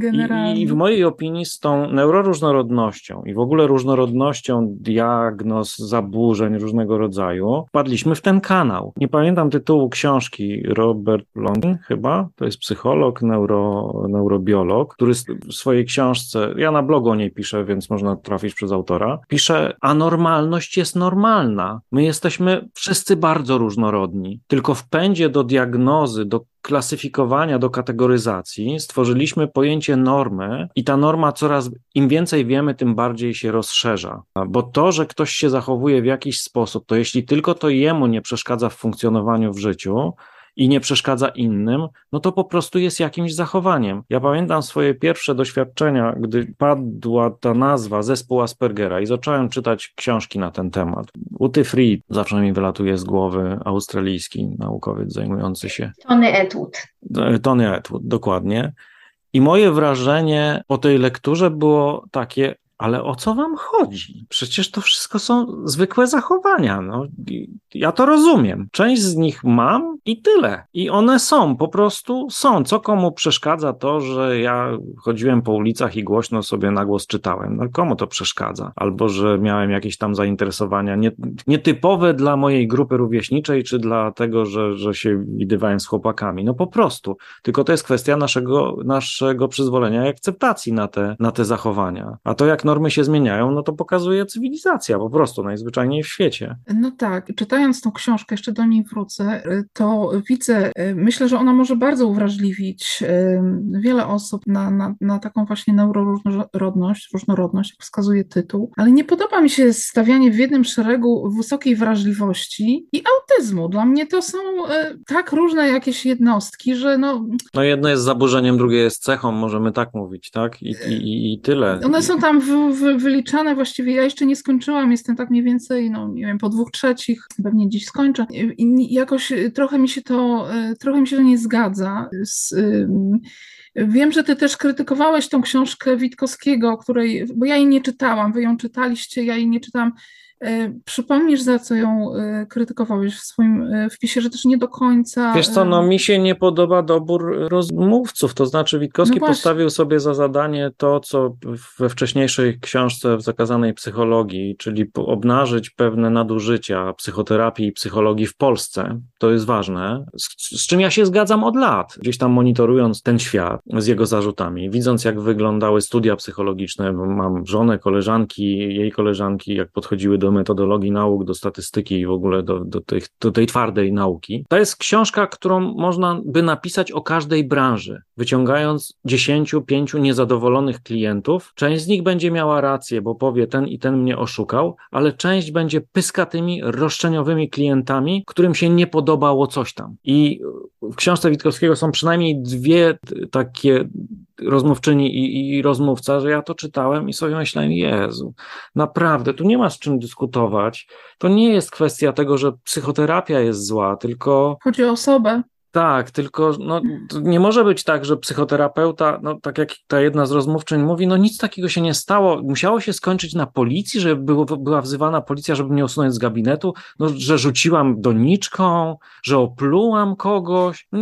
I, I, w mojej opinii z tą neuroróżnorodnością i w ogóle różnorodnością diagnoz, zaburzeń różnego rodzaju, wpadliśmy w ten kanał. Nie pamiętam tytułu książki, Robert Longin chyba, to jest psycholog, neuro, neurobiolog, który w swojej książce, ja na blogu o niej piszę, więc można trafić przez autora, pisze, a normalność jest normalna. My jesteśmy wszyscy bardzo różnorodni, tylko w pędzie do diagnozy, do klasyfikowania, do kategoryzacji stworzyliśmy pojęcie normy i ta norma coraz, im więcej wiemy, tym bardziej się rozszerza. Bo to, że ktoś się zachowuje w jakiś sposób, to jeśli tylko to jemu nie przeszkadza w funkcjonowaniu w życiu, i nie przeszkadza innym, no to po prostu jest jakimś zachowaniem. Ja pamiętam swoje pierwsze doświadczenia, gdy padła ta nazwa zespół Aspergera i zacząłem czytać książki na ten temat. Uty Fried zawsze mi wylatuje z głowy, australijski naukowiec zajmujący się. Tony Atwood. Tony Atwood, dokładnie. I moje wrażenie po tej lekturze było takie, ale o co wam chodzi? Przecież to wszystko są zwykłe zachowania. No, ja to rozumiem. Część z nich mam i tyle. I one są, po prostu są. Co komu przeszkadza to, że ja chodziłem po ulicach i głośno sobie na głos czytałem? No komu to przeszkadza? Albo, że miałem jakieś tam zainteresowania nie, nietypowe dla mojej grupy rówieśniczej, czy dla tego, że, że się widywałem z chłopakami. No po prostu. Tylko to jest kwestia naszego, naszego przyzwolenia i akceptacji na te, na te zachowania. A to jak normy się zmieniają, no to pokazuje cywilizacja po prostu najzwyczajniej w świecie. No tak, czytając tą książkę, jeszcze do niej wrócę, to widzę, myślę, że ona może bardzo uwrażliwić wiele osób na, na, na taką właśnie neuroróżnorodność, różnorodność, jak wskazuje tytuł, ale nie podoba mi się stawianie w jednym szeregu wysokiej wrażliwości i autyzmu. Dla mnie to są e, tak różne jakieś jednostki, że no... No jedno jest zaburzeniem, drugie jest cechą, możemy tak mówić, tak? I, i, i tyle. One są tam w, wyliczane właściwie, ja jeszcze nie skończyłam, jestem tak mniej więcej, no nie wiem, po dwóch trzecich, pewnie dziś skończę i jakoś trochę mi się to, trochę mi się to nie zgadza z, Wiem, że ty też krytykowałeś tą książkę Witkowskiego, której, bo ja jej nie czytałam, wy ją czytaliście, ja jej nie czytałam. E, przypomnisz, za co ją e, krytykowałeś w swoim e, wpisie, że też nie do końca. Wiesz co, no mi się nie podoba dobór rozmówców, to znaczy Witkowski no postawił sobie za zadanie to, co we wcześniejszej książce w zakazanej psychologii, czyli obnażyć pewne nadużycia psychoterapii i psychologii w Polsce. To jest ważne, z, z czym ja się zgadzam od lat. Gdzieś tam monitorując ten świat z jego zarzutami, widząc jak wyglądały studia psychologiczne, mam żonę, koleżanki, jej koleżanki, jak podchodziły do do metodologii nauk, do statystyki i w ogóle do, do, tej, do tej twardej nauki. To jest książka, którą można by napisać o każdej branży, wyciągając 10, 5 niezadowolonych klientów. Część z nich będzie miała rację, bo powie ten i ten mnie oszukał, ale część będzie pyskatymi, roszczeniowymi klientami, którym się nie podobało coś tam. I w książce Witkowskiego są przynajmniej dwie takie rozmówczyni i, i rozmówca, że ja to czytałem i sobie myślałem, Jezu, naprawdę, tu nie ma z czym dyskutować. To nie jest kwestia tego, że psychoterapia jest zła, tylko. Chodzi o osobę. Tak, tylko no, nie może być tak, że psychoterapeuta, no, tak jak ta jedna z rozmówczyń mówi, no nic takiego się nie stało. Musiało się skończyć na policji, że było, była wzywana policja, żeby mnie usunąć z gabinetu, no, że rzuciłam doniczką, że oplułam kogoś. No,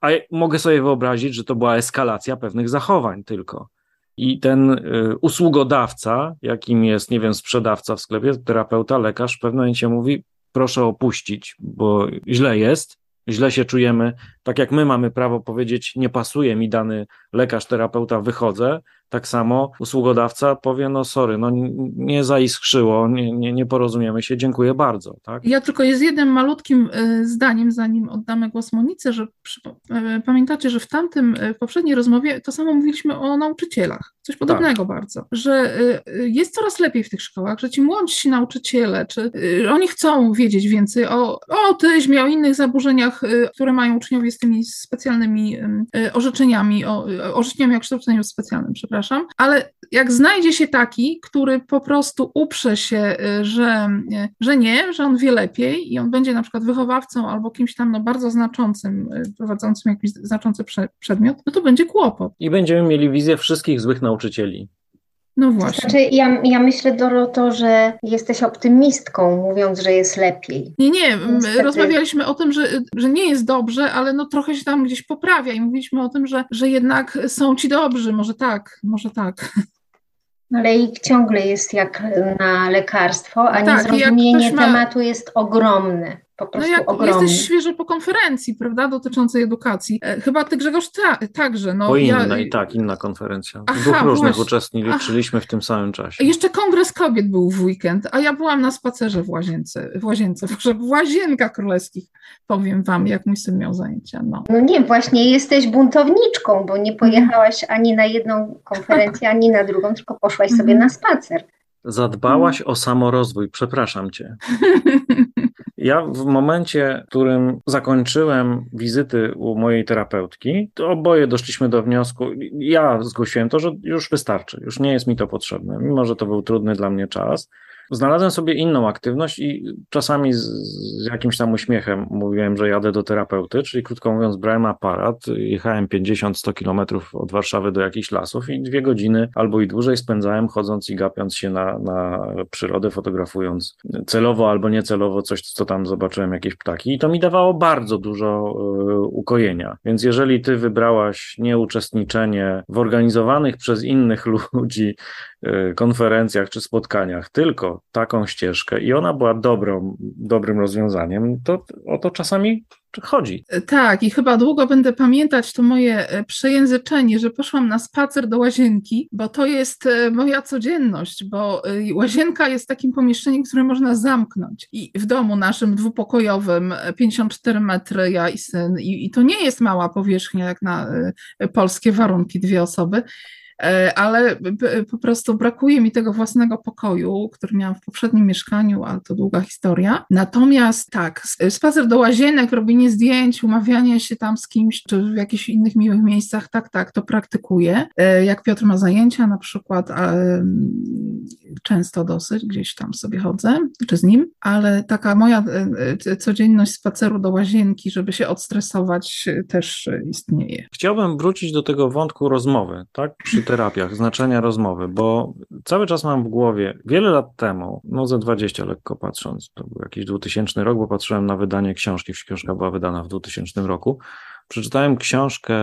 a mogę sobie wyobrazić, że to była eskalacja pewnych zachowań tylko. I ten y, usługodawca, jakim jest, nie wiem, sprzedawca w sklepie, terapeuta, lekarz, w pewnym momencie mówi: proszę opuścić, bo źle jest, źle się czujemy. Tak jak my mamy prawo powiedzieć, nie pasuje mi dany lekarz, terapeuta, wychodzę, tak samo usługodawca powie, no sorry, no nie zaiskrzyło, nie, nie, nie porozumiemy się, dziękuję bardzo. Tak? Ja tylko jest jednym malutkim e, zdaniem, zanim oddamy głos Monice, że przy, e, pamiętacie, że w tamtym, e, w poprzedniej rozmowie to samo mówiliśmy o nauczycielach, coś podobnego tak. bardzo, że jest coraz lepiej w tych szkołach, że ci młodsi nauczyciele, czy oni chcą wiedzieć więcej o, o autyzmie, o innych zaburzeniach, które mają uczniowie z tymi specjalnymi orzeczeniami, o, orzeczeniami o kształceniu specjalnym, przepraszam, ale jak znajdzie się taki, który po prostu uprze się, y, że, że nie, że on wie lepiej i on będzie na przykład wychowawcą albo kimś tam no, bardzo znaczącym, prowadzącym jakiś znaczący przedmiot, no to będzie kłopot. I będziemy mieli wizję wszystkich złych nauczycieli. No właśnie. Znaczy, ja, ja myślę, Doroto, że jesteś optymistką, mówiąc, że jest lepiej. Nie, nie, Niestety. rozmawialiśmy o tym, że, że nie jest dobrze, ale no trochę się tam gdzieś poprawia i mówiliśmy o tym, że, że jednak są ci dobrzy, może tak, może tak. Ale ich ciągle jest jak na lekarstwo, a tak, niezrozumienie ma... tematu jest ogromne po no prostu no jak ogromny. Jesteś świeżo po konferencji, prawda, dotyczącej edukacji. E, chyba ty Grzegorz ta, także. No, po ja... i tak, inna konferencja. Aha, Dwóch różnych właśnie. uczestniczyliśmy w tym samym czasie. Jeszcze Kongres Kobiet był w weekend, a ja byłam na spacerze w łazience, w łazience, może w łazienkach królewskich, powiem wam, jak mój syn miał zajęcia. No, no nie, właśnie jesteś buntowniczką, bo nie pojechałaś ani na jedną konferencję, ani na drugą, tylko poszłaś sobie mhm. na spacer. Zadbałaś o samorozwój, przepraszam cię. Ja w momencie, w którym zakończyłem wizyty u mojej terapeutki, to oboje doszliśmy do wniosku, ja zgłosiłem to, że już wystarczy, już nie jest mi to potrzebne, mimo że to był trudny dla mnie czas. Znalazłem sobie inną aktywność i czasami z, z, jakimś tam uśmiechem mówiłem, że jadę do terapeuty, czyli krótko mówiąc, brałem aparat, jechałem 50-100 kilometrów od Warszawy do jakichś lasów i dwie godziny albo i dłużej spędzałem chodząc i gapiąc się na, na przyrodę, fotografując celowo albo niecelowo coś, co tam zobaczyłem, jakieś ptaki. I to mi dawało bardzo dużo y, ukojenia. Więc jeżeli ty wybrałaś nieuczestniczenie w organizowanych przez innych ludzi konferencjach czy spotkaniach tylko taką ścieżkę i ona była dobrą, dobrym rozwiązaniem, to o to czasami chodzi. Tak, i chyba długo będę pamiętać to moje e, przejęzyczenie, że poszłam na spacer do łazienki, bo to jest e, moja codzienność, bo e, łazienka jest takim pomieszczeniem, które można zamknąć. I w domu naszym dwupokojowym, 54 metry, ja i syn, i, i to nie jest mała powierzchnia jak na polskie warunki, dwie osoby. E, ale po prostu brakuje mi tego własnego pokoju, który miałam w poprzednim mieszkaniu, ale to długa historia. Natomiast tak, spacer do łazienek, robienie zdjęć, umawianie się tam z kimś, czy w jakichś innych miłych miejscach, tak, tak, to praktykuję. E, jak Piotr ma zajęcia na przykład, często dosyć, gdzieś tam sobie chodzę, czy z nim, ale taka moja e, codzienność spaceru do łazienki, żeby się odstresować, też istnieje. Chciałbym wrócić do tego wątku rozmowy, tak, przy terapiach, znaczenia rozmowy, bo cały czas mam w głowie, wiele lat temu, no ze 20 lekko patrząc, to był jakiś 2000 rok, bo patrzyłem na wydanie książki, książka była wydana w 2000 roku, przeczytałem książkę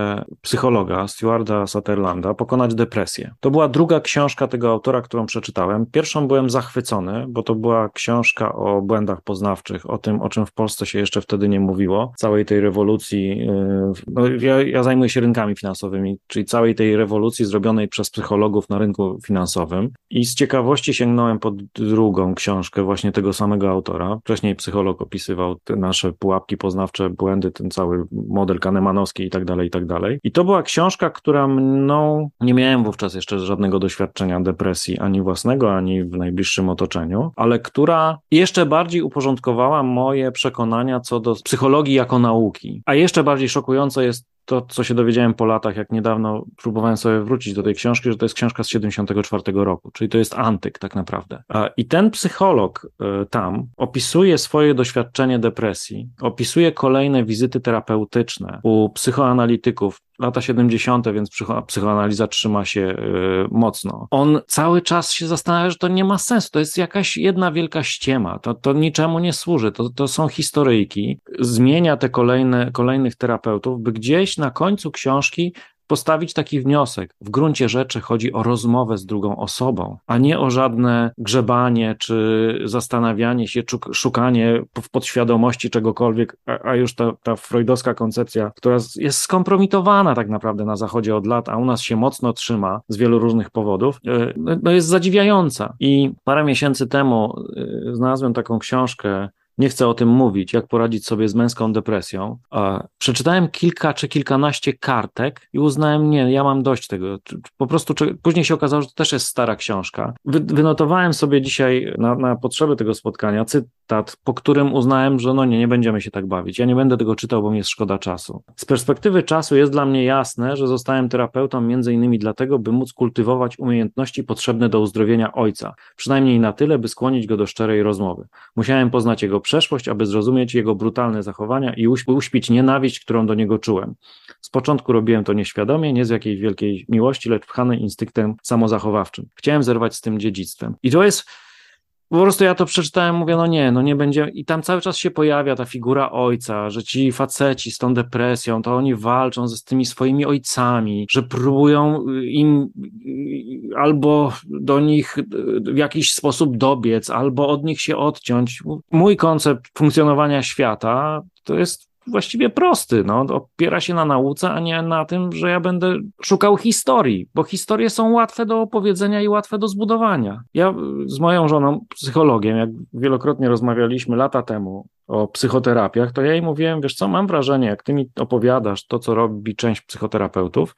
psychologa Stewarda Sutherlanda Pokonać depresję. To była druga książka tego autora, którą przeczytałem. Pierwszą byłem zachwycony, bo to była książka o błędach poznawczych, o tym, o czym w Polsce się jeszcze wtedy nie mówiło, całej tej rewolucji. Yy, no, ja, ja zajmuję się rynkami finansowymi, czyli całej tej rewolucji zrobionej przez psychologów na rynku finansowym. I z ciekawości sięgnąłem po drugą książkę właśnie tego samego autora. Wcześniej psycholog opisywał nasze pułapki poznawcze, błędy, ten cały model kanemanowski i tak dalej, i tak dalej. I to była książka, która mną, nie miałem wówczas jeszcze żadnego doświadczenia depresji, ani własnego, ani w najbliższym otoczeniu, ale która jeszcze bardziej uporządkowała moje przekonania co do psychologii jako nauki. A jeszcze bardziej szokujące jest to, co się dowiedziałem po latach, jak niedawno próbowałem sobie wrócić do tej książki, że to jest książka z 74 roku, czyli to jest antyk tak naprawdę. I ten psycholog e, tam opisuje swoje doświadczenie depresji, opisuje kolejne wizyty terapeutyczne u psychoanalityków, lata 70., więc psycho, psychoanaliza trzyma się yy, mocno. On cały czas się zastanawia, że to nie ma sensu, to jest jakaś jedna wielka ściema, to, to niczemu nie służy, to, to są historyjki. Zmienia te kolejne, kolejnych terapeutów, by gdzieś na końcu książki postawić taki wniosek. W gruncie rzeczy chodzi o rozmowę z drugą osobą, a nie o żadne grzebanie czy zastanawianie się, szukanie w podświadomości czegokolwiek, a, już ta, ta freudowska koncepcja, która jest skompromitowana tak naprawdę na Zachodzie od lat, a u nas się mocno trzyma z wielu różnych powodów, e, no, no jest zadziwiająca. I parę miesięcy temu e, znalazłem taką książkę nie chcę o tym mówić, jak poradzić sobie z męską depresją. Przeczytałem kilka czy kilkanaście kartek i uznałem, nie, ja mam dość tego. Po prostu później się okazało, że to też jest stara książka. Wynotowałem sobie dzisiaj na, na potrzeby tego spotkania cytat, po którym uznałem, że no nie, nie będziemy się tak bawić. Ja nie będę tego czytał, bo mi jest szkoda czasu. Z perspektywy czasu jest dla mnie jasne, że zostałem terapeutą między innymi dlatego, by móc kultywować umiejętności potrzebne do uzdrowienia ojca. Przynajmniej na tyle, by skłonić go do szczerej rozmowy. Musiałem poznać jego przeszłość, aby zrozumieć jego brutalne zachowania i uśpić nienawiść, którą do niego czułem. Z początku robiłem to nieświadomie, nie z jakiejś wielkiej miłości, lecz pchany instynktem samozachowawczym. Chciałem zerwać z tym dziedzictwem. I to jest po prostu ja to przeczytałem, mówię, no nie, no nie będzie. I tam cały czas się pojawia ta figura ojca, że ci faceci z tą depresją, to oni walczą ze z tymi swoimi ojcami, że próbują im albo do nich w jakiś sposób dobiec, albo od nich się odciąć. Mój koncept funkcjonowania świata to jest właściwie prosty. No, opiera się na nauce, a nie na tym, że ja będę szukał historii, bo historie są łatwe do opowiedzenia i łatwe do zbudowania. Ja z moją żoną, psychologiem, jak wielokrotnie rozmawialiśmy lata temu o psychoterapiach, to ja jej mówiłem, wiesz co, mam wrażenie, jak ty mi opowiadasz to, co robi część psychoterapeutów,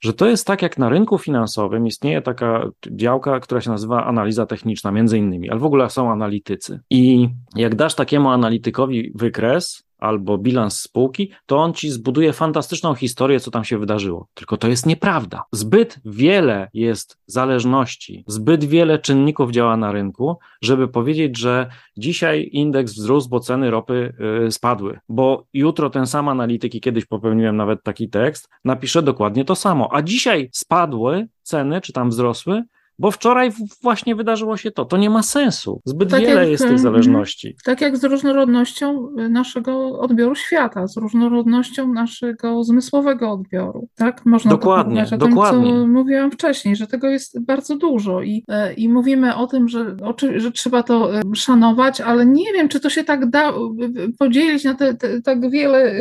że to jest tak jak na rynku finansowym istnieje taka działka, która się nazywa analiza techniczna, między innymi, ale w ogóle są analitycy. I jak dasz takiemu analitykowi wykres, albo bilans spółki, to on ci zbuduje fantastyczną historię, co tam się wydarzyło. Tylko to jest nieprawda. Zbyt wiele jest zależności, zbyt wiele czynników działa na rynku, żeby powiedzieć, że dzisiaj indeks wzrósł, bo ceny ropy yy, spadły. Bo jutro ten sam analityk, i kiedyś popełniłem nawet taki tekst, napisze dokładnie to samo. A dzisiaj spadły ceny, czy tam wzrosły, bo wczoraj właśnie wydarzyło się to. To nie ma sensu. Zbyt tak wiele jak, jest tych zależności. Tak jak z różnorodnością naszego odbioru świata, z różnorodnością naszego zmysłowego odbioru. Tak? Można dokładnie, to dokładnie. Tym, co mówiłam wcześniej, że tego jest bardzo dużo i, e, i mówimy o tym, że, że trzeba to e, szanować, ale nie wiem, czy to się tak da e, podzielić na te, te tak wiele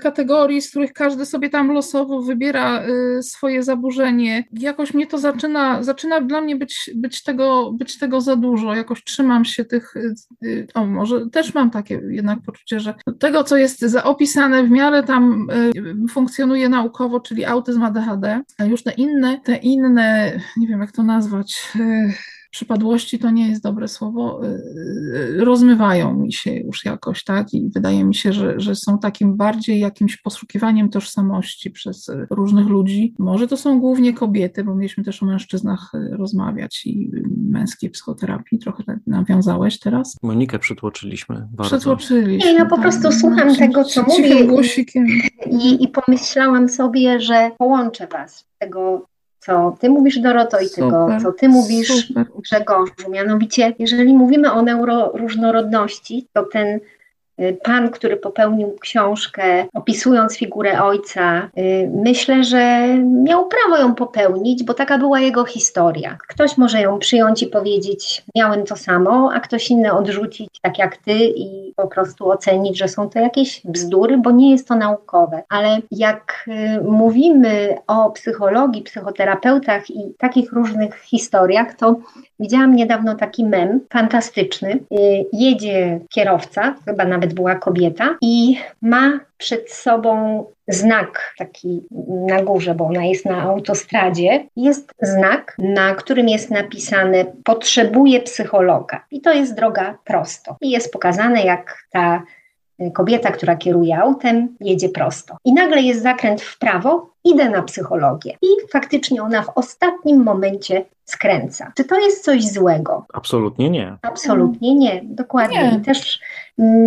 kategorii, z których każdy sobie tam losowo wybiera swoje zaburzenie. Jakoś mnie to zaczyna, zaczyna zaczyna dla mnie być, być, tego, być tego za dużo. Jakoś trzymam się tych, y, o może też mam takie jednak poczucie, że tego, co jest zaopisane w miarę tam y, funkcjonuje naukowo, czyli autyzm ADHD, a już te inne, te inne, nie wiem jak to nazwać, y, przypadłości to nie jest dobre słowo, y, y, rozmywają mi się już jakoś, tak? I wydaje mi się, że, że są takim bardziej jakimś poszukiwaniem tożsamości przez różnych ludzi. Może to są głównie kobiety, bo mieliśmy też o mężczyznach y, rozmawiać i męskiej psychoterapii. Trochę tak nawiązałeś teraz. Monikę przytłoczyliśmy bardzo. Przytłoczyliśmy. Nie, ja po tak. prostu tak, słucham no, tego, co mówię i, i pomyślałam sobie, że połączę was tego co ty mówisz, Doroto, i super, tego, co ty mówisz, super. Grzegorzu. Mianowicie, jeżeli mówimy o neuroróżnorodności, to ten pan, który popełnił książkę opisując figurę ojca, y, myślę, że miał prawo ją popełnić, bo taka była jego historia. Ktoś może ją przyjąć i powiedzieć, miałem to samo, a ktoś inny odrzucić tak jak ty i po prostu ocenić, że są to jakieś bzdury, bo nie jest to naukowe. Ale jak y, mówimy o psychologii, psychoterapeutach i takich różnych historiach, to Widziałam niedawno taki mem fantastyczny. Y, jedzie kierowca, chyba nawet była kobieta, i ma przed sobą znak taki na górze, bo ona jest na autostradzie. Jest znak, na którym jest napisane potrzebuje psychologa. I to jest droga prosto. I jest pokazane, jak ta kobieta, która kieruje autem, jedzie prosto. I nagle jest zakręt w prawo, idę na psychologię. I faktycznie ona w ostatnim momencie skręca. Czy to jest coś złego? Absolutnie nie. Absolutnie nie, dokładnie. Nie. Też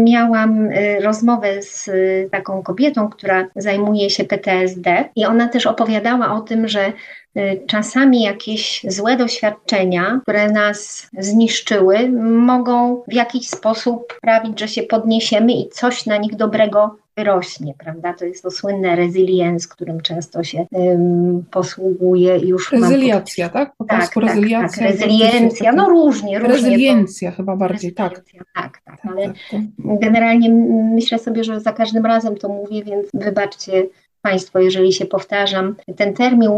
miałam y, rozmowę z y, taką kobietą, która zajmuje się PTSD i ona też opowiadała o tym, że y, czasami jakieś złe doświadczenia, które nas zniszczyły, mogą w jakiś sposób sprawić, że się podniesiemy i coś na nich dobrego wyrośnie, prawda? To jest to słynne resilience, którym często się um, posługuje już. Rezyliacja, tak? Po tak, tak, rezyliacja. Tak, rezyliencja, no różnie, różnie. Rezyliencja bo... chyba bardziej, tak. Tak, tak, tak, ale tak, generalnie myślę sobie, że za każdym razem to mówię, więc wybaczcie Państwo, jeżeli się powtarzam. Ten termin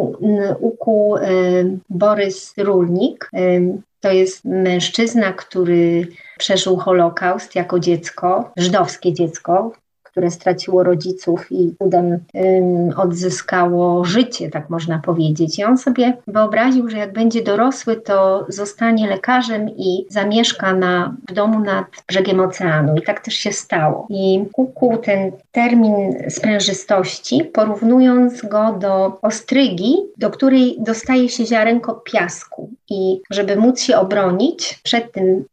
ukuł y, Borys Rulnik. Y, to jest mężczyzna, który przeżył Holokaust jako dziecko, żydowskie dziecko, które straciło rodziców i cudem odzyskało życie, tak można powiedzieć. I on sobie wyobraził, że jak będzie dorosły, to zostanie lekarzem i zamieszka na, w domu nad brzegiem oceanu. I tak też się stało. I ukuł ten termin sprężystości, porównując go do ostrygi, do której dostaje się ziarenko piasku. I żeby móc się obronić przed tym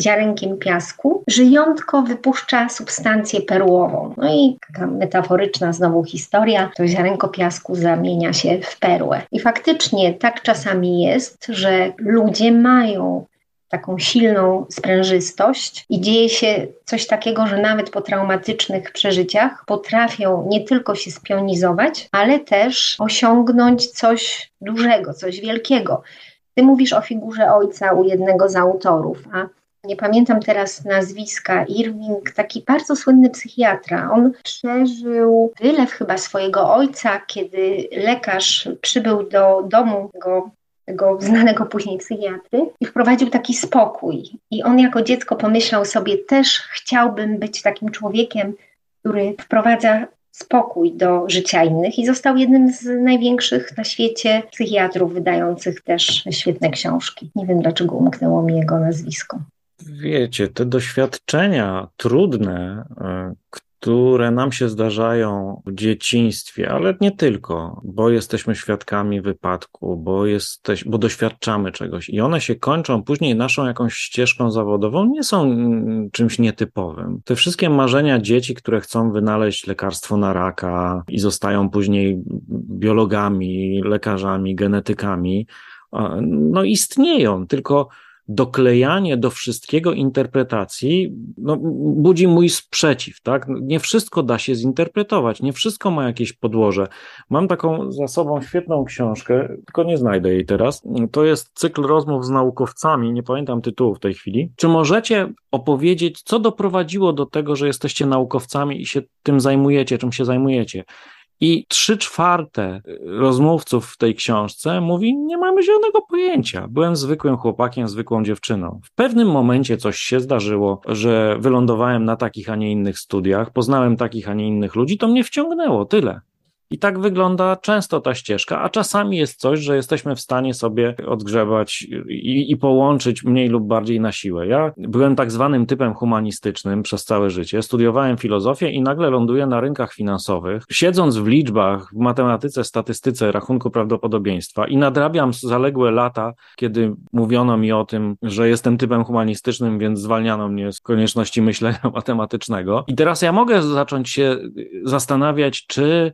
ziarenkiem piasku, żyjątko wypuszcza substancję perłową. No i taka metaforyczna znowu historia, to ziarenko piasku zamienia się w perłę. I faktycznie tak czasami jest, że ludzie mają taką silną sprężystość i dzieje się coś takiego, że nawet po traumatycznych przeżyciach potrafią nie tylko się spionizować, ale też osiągnąć coś dużego, coś wielkiego. Ty mówisz o figurze ojca u jednego z autorów, a nie pamiętam teraz nazwiska, Irving, taki bardzo słynny psychiatra. On przeżył wylew chyba swojego ojca, kiedy lekarz przybył do domu go tego znanego później psychiatry i wprowadził taki spokój. I on jako dziecko pomyślał sobie, też chciałbym być takim człowiekiem, który wprowadza spokój do życia innych i został jednym z największych na świecie psychiatrów, wydających też świetne książki. Nie wiem, dlaczego umknęło mi jego nazwisko. Wiecie, te doświadczenia trudne, e, które nam się zdarzają w dzieciństwie, ale nie tylko, bo jesteśmy świadkami wypadku, bo, jesteś, bo doświadczamy czegoś i one się kończą później naszą jakąś ścieżką zawodową, nie są czymś nietypowym. Te wszystkie marzenia dzieci, które chcą wynaleźć lekarstwo na raka i zostają później biologami, lekarzami, genetykami, no istnieją, tylko doklejanie do wszystkiego interpretacji no, budzi mój sprzeciw, tak? Nie wszystko da się zinterpretować, nie wszystko ma jakieś podłoże. Mam taką za sobą świetną książkę, tylko nie znajdę jej teraz. To jest cykl rozmów z naukowcami, nie pamiętam tytułu w tej chwili. Czy możecie opowiedzieć, co doprowadziło do tego, że jesteście naukowcami i się tym zajmujecie, czym się zajmujecie? I trzy czwarte rozmówców w tej książce mówi: Nie mamy zielonego pojęcia. Byłem zwykłym chłopakiem, zwykłą dziewczyną. W pewnym momencie coś się zdarzyło, że wylądowałem na takich, a nie innych studiach, poznałem takich, a nie innych ludzi, to mnie wciągnęło. Tyle. I tak wygląda często ta ścieżka, a czasami jest coś, że jesteśmy w stanie sobie odgrzebać i, i, połączyć mniej lub bardziej na siłę. Ja byłem tak zwanym typem humanistycznym przez całe życie, studiowałem filozofię i nagle ląduję na rynkach finansowych, siedząc w liczbach, w matematyce, statystyce, rachunku prawdopodobieństwa i nadrabiam zaległe lata, kiedy mówiono mi o tym, że jestem typem humanistycznym, więc zwalniano mnie z konieczności myślenia matematycznego. I teraz ja mogę zacząć się zastanawiać, czy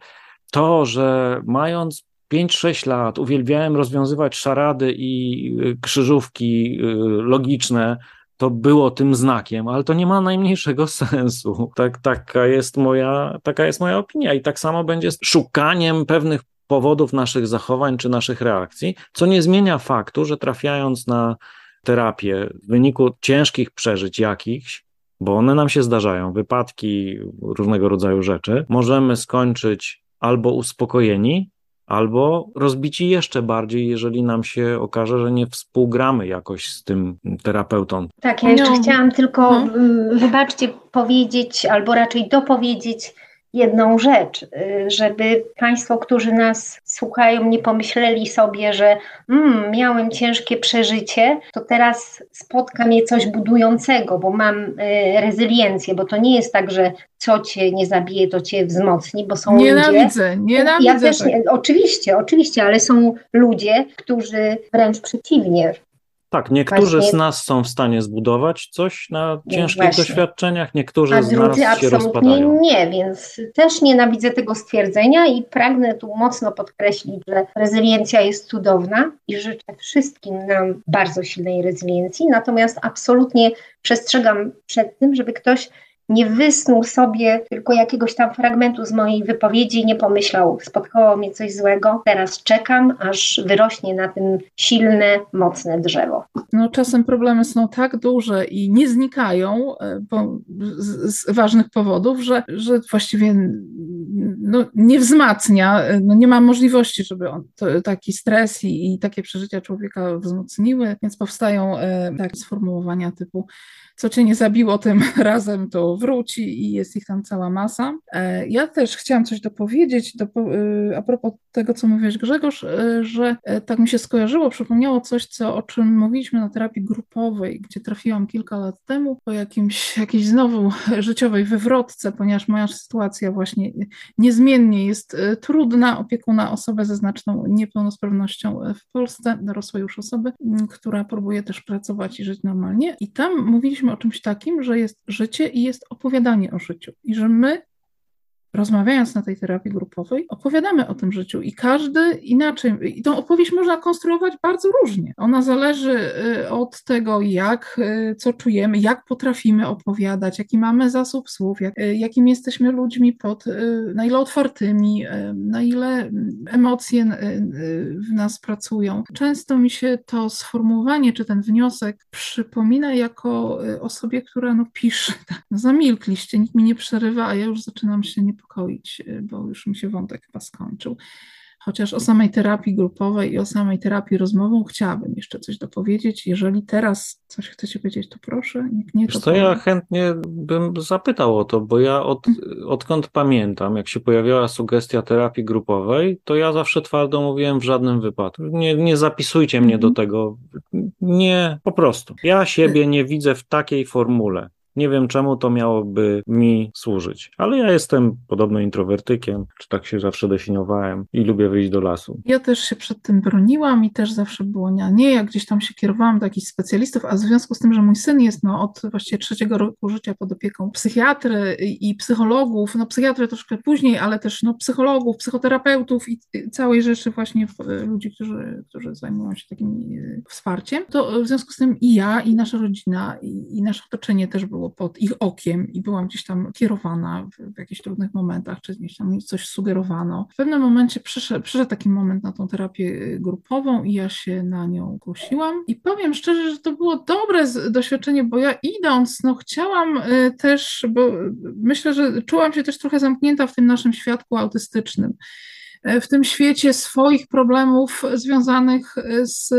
to, że mając 5-6 lat uwielbiałem rozwiązywać szarady i y, krzyżówki y, logiczne, to było tym znakiem, ale to nie ma najmniejszego sensu. Tak, taka, jest moja, taka jest moja opinia. I tak samo będzie z szukaniem pewnych powodów naszych zachowań czy naszych reakcji, co nie zmienia faktu, że trafiając na terapię w wyniku ciężkich przeżyć jakichś, bo one nam się zdarzają, wypadki, różnego rodzaju rzeczy, możemy skończyć albo uspokojeni, albo rozbici jeszcze bardziej, jeżeli nam się okaże, że nie współgramy jakoś z tym terapeutą. Tak, ja jeszcze no. chciałam tylko, no. wybaczcie, powiedzieć, albo raczej dopowiedzieć jedną rzecz, y, żeby Państwo, którzy nas słuchają, nie pomyśleli sobie, że mm, miałem ciężkie przeżycie, to teraz spotka mnie coś budującego, bo mam y, rezyliencję, bo to nie jest tak, że co cię nie zabije, to cię wzmocni, bo są nienawidzę, ludzie. Nienawidzę, ja też, tak. oczywiście, oczywiście, ale są ludzie, którzy wręcz przeciwnie, tak, niektórzy Właśnie... z nas są w stanie zbudować coś na ciężkich Właśnie. doświadczeniach, niektórzy A z nas się absolutnie rozpadają. nie, więc też nienawidzę tego stwierdzenia i pragnę tu mocno podkreślić, że rezyliencja jest cudowna i życzę wszystkim nam bardzo silnej rezyliencji, natomiast absolutnie przestrzegam przed tym, żeby ktoś nie wysnuł sobie tylko jakiegoś tam fragmentu z mojej wypowiedzi, nie pomyślał, spotkało mnie coś złego, teraz czekam, aż wyrośnie na tym silne, mocne drzewo. No czasem problemy są tak duże i nie znikają e, bo, z, z, ważnych powodów, że, że właściwie no, nie wzmacnia, e, no, nie ma możliwości, żeby on, to, taki stres i, i, takie przeżycia człowieka wzmocniły, więc powstają e, takie sformułowania typu co cię nie zabiło tym razem, to wróci i jest ich tam cała masa. E, ja też chciałam coś dopowiedzieć do, e, a propos tego, co mówiłeś Grzegorz, e, że tak mi się skojarzyło, przypomniało coś, co, o czym mówiliśmy na terapii grupowej, gdzie trafiłam kilka lat temu po jakimś, jakiejś znowu życiowej wywrotce, ponieważ moja sytuacja właśnie niezmiennie jest trudna, opiekuna osobę ze znaczną niepełnosprawnością w Polsce, dorosłej już osoby, która próbuje też pracować i żyć normalnie. I tam mówiliśmy o czymś takim, że jest życie i jest opowiadanie o życiu. I że my rozmawiając na tej terapii grupowej, opowiadamy o tym życiu i każdy inaczej. I tą opowieść można konstruować bardzo różnie. Ona zależy y, od tego, jak, y, co czujemy, jak potrafimy opowiadać, jaki mamy zasób słów, jak, y, jakim jesteśmy ludźmi, pod, na ile otwartymi, na ile mm, emocje w nas pracują. Często mi się to sformułowanie, czy ten wniosek przypomina jako osobie, która no pisze, zamilkliście, nikt mi nie przerywa, a ja już zaczynam się nie niepokoić, y, bo już mi się wątek chyba skończył. Chociaż o samej terapii grupowej i o samej terapii rozmową chciałabym jeszcze coś dopowiedzieć. Jeżeli teraz coś chcecie powiedzieć, to proszę. Nikt nie to ja chętnie bym zapytał o to, bo ja od, mhm. odkąd pamiętam, jak się pojawiała sugestia terapii grupowej, to ja zawsze twardo mówiłem w żadnym wypadku. Nie, nie zapisujcie mnie do mhm. tego. Nie, po prostu. Ja siebie nie widzę w takiej formule. Nie wiem, czemu to miałoby mi służyć, ale ja jestem podobno introwertykiem, czy tak się zawsze definiowałem i lubię wyjść do lasu. Ja też się przed tym broniłam i też zawsze było nie, nie, jak gdzieś tam się kierowałam do jakichś specjalistów, a w związku z tym, że mój syn jest no, od właściwie trzeciego roku życia pod opieką psychiatry i psychologów, no psychiatry troszkę później, ale też no, psychologów, psychoterapeutów i całej rzeczy właśnie ludzi, którzy, którzy zajmują się takim e, wsparciem, to w związku z tym i ja, i nasza rodzina, i, i nasze otoczenie też było było pod ich okiem i byłam gdzieś tam kierowana w, w jakichś trudnych momentach, czy gdzieś tam coś sugerowano. W pewnym momencie przyszedł, przyszedł taki moment na tą terapię y, grupową i ja się na nią głosiłam i powiem szczerze, że to było dobre doświadczenie, bo ja idąc, no chciałam y, też, bo myślę, że czułam się też trochę zamknięta w tym naszym świadku autystycznym. E, w tym świecie swoich problemów związanych e, z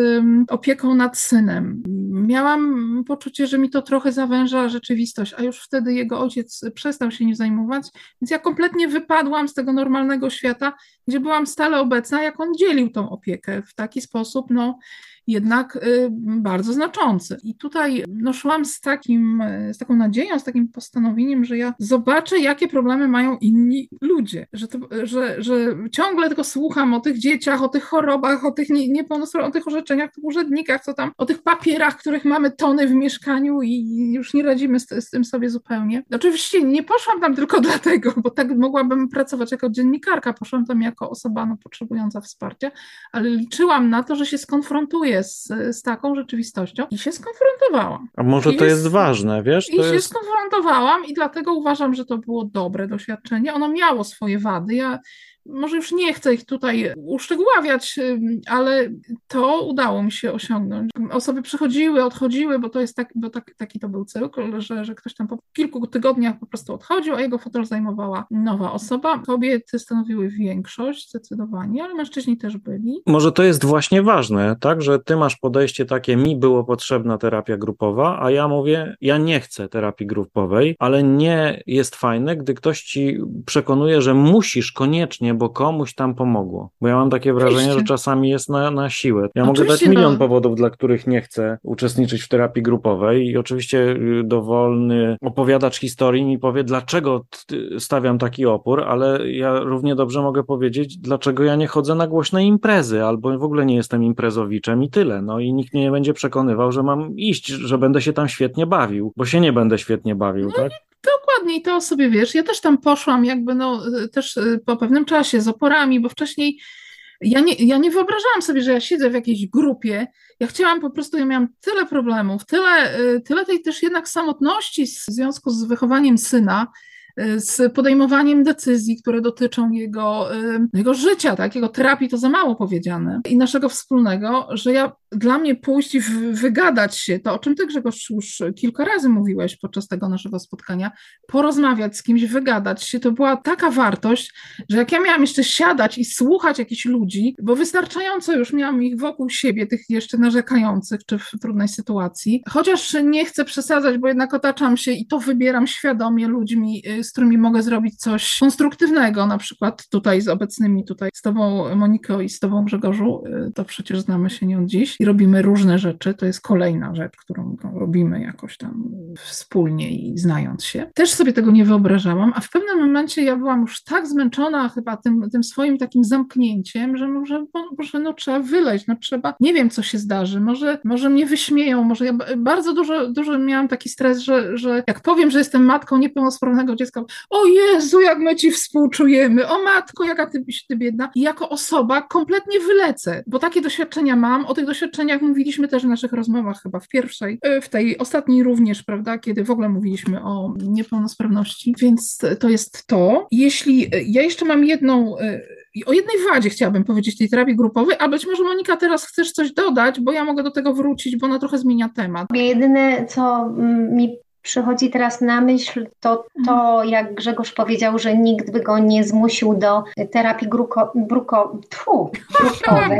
opieką nad synem. Miałam poczucie, że mi to trochę zawęża rzeczywistość, a już wtedy jego ojciec przestał się nim zajmować, więc ja kompletnie wypadłam z tego normalnego świata, gdzie byłam stale obecna, jak on dzielił tą opiekę w taki sposób, no jednak y, bardzo znaczący. I tutaj no, szłam z, takim, z taką nadzieją, z takim postanowieniem, że ja zobaczę, jakie problemy mają inni ludzie, że, to, że, że ciągle tylko słucham o tych dzieciach, o tych chorobach, o tych niepełnosprawnych, o tych orzeczeniach, tych urzędnikach, co tam, o tych papierach, których mamy tony w mieszkaniu i już nie radzimy z, z tym sobie zupełnie. Oczywiście nie poszłam tam tylko dlatego, bo tak mogłabym pracować jako dziennikarka, poszłam tam jako osoba no, potrzebująca wsparcia, ale liczyłam na to, że się skonfrontuję konfrontuję z, z taką rzeczywistością i się skonfrontowałam. A może I to jest, jest, ważne, wiesz? I się jest... skonfrontowałam i dlatego uważam, że to było dobre doświadczenie. Ono miało swoje wady. Ja może już nie chcę ich tutaj uszczegóławiać, ale to udało mi się osiągnąć. Osoby przychodziły, odchodziły, bo to jest tak, bo tak, taki to był cykl, że, że ktoś tam po kilku tygodniach po prostu odchodził, a jego fotel zajmowała nowa osoba. Kobiety stanowiły większość zdecydowanie, ale mężczyźni też byli. Może to jest właśnie ważne, tak, że ty masz podejście takie, mi było potrzebna terapia grupowa, a ja mówię, ja nie chcę terapii grupowej, ale nie jest fajne, gdy ktoś ci przekonuje, że musisz koniecznie bo komuś tam pomogło. Bo ja mam takie wrażenie, Oczywiście. że czasami jest na, na siłę. Ja oczywiście mogę dać milion no. powodów, dla których nie chcę uczestniczyć w terapii grupowej i oczywiście y, dowolny opowiadacz historii mi powie, dlaczego stawiam taki opór, ale ja równie dobrze mogę powiedzieć, dlaczego ja nie chodzę na głośne imprezy, albo w ogóle nie jestem imprezowiczem i tyle. No i nikt mnie nie będzie przekonywał, że mam iść, że będę się tam świetnie bawił, bo się nie będę świetnie bawił, no tak? Dokładnie i to sobie wiesz, ja też tam poszłam jakby no też y, po pewnym czasie z oporami, bo wcześniej ja nie, ja nie wyobrażałam sobie, że ja siedzę w jakiejś grupie. Ja chciałam po prostu, ja miałam tyle problemów, tyle, y, tyle tej też jednak samotności w związku z wychowaniem syna, z podejmowaniem decyzji, które dotyczą jego, jego życia, tak? jego terapii, to za mało powiedziane, i naszego wspólnego, że ja dla mnie pójść i wygadać się, to o czym ty Grzegorz już kilka razy mówiłeś podczas tego naszego spotkania, porozmawiać z kimś, wygadać się, to była taka wartość, że jak ja miałam jeszcze siadać i słuchać jakichś ludzi, bo wystarczająco już miałam ich wokół siebie, tych jeszcze narzekających, czy w trudnej sytuacji, chociaż nie chcę przesadzać, bo jednak otaczam się i to wybieram świadomie ludźmi, y, z którymi mogę zrobić coś konstruktywnego, na przykład tutaj z obecnymi, tutaj z tobą Moniko i z tobą Grzegorzu, y, to przecież znamy się nie od dziś. I robimy różne rzeczy, to jest kolejna rzecz, którą robimy jakoś tam wspólnie i znając się. Też sobie tego nie wyobrażałam, a w pewnym momencie ja byłam już tak zmęczona chyba tym, tym swoim takim zamknięciem, że może, może no trzeba wyleźć, no trzeba, nie wiem co się zdarzy, może, może mnie wyśmieją, może ja bardzo dużo, dużo miałam taki stres, że, że jak powiem, że jestem matką niepełnosprawnego dziecka, o Jezu, jak my ci współczujemy, o matko, jaka ty, ty biedna. I jako osoba kompletnie wylecę, bo takie doświadczenia mam, o tych doświadczeniach mówiliśmy też w naszych rozmowach chyba w pierwszej, e, w tej ostatniej również, prawda, kiedy w ogóle mówiliśmy o niepełnosprawności, więc to jest to. Jeśli, e, ja jeszcze mam jedną e, o jednej wadzie chciałabym powiedzieć tej terapii grupowej, a być może Monika teraz chcesz coś dodać, bo ja mogę do tego wrócić, bo ona trochę zmienia temat. Jedyne, co mi przychodzi teraz na myśl to, to mhm. jak Grzegorz powiedział, że nikt by go nie zmusił do terapii gruko, bruko, tfu, brukowej,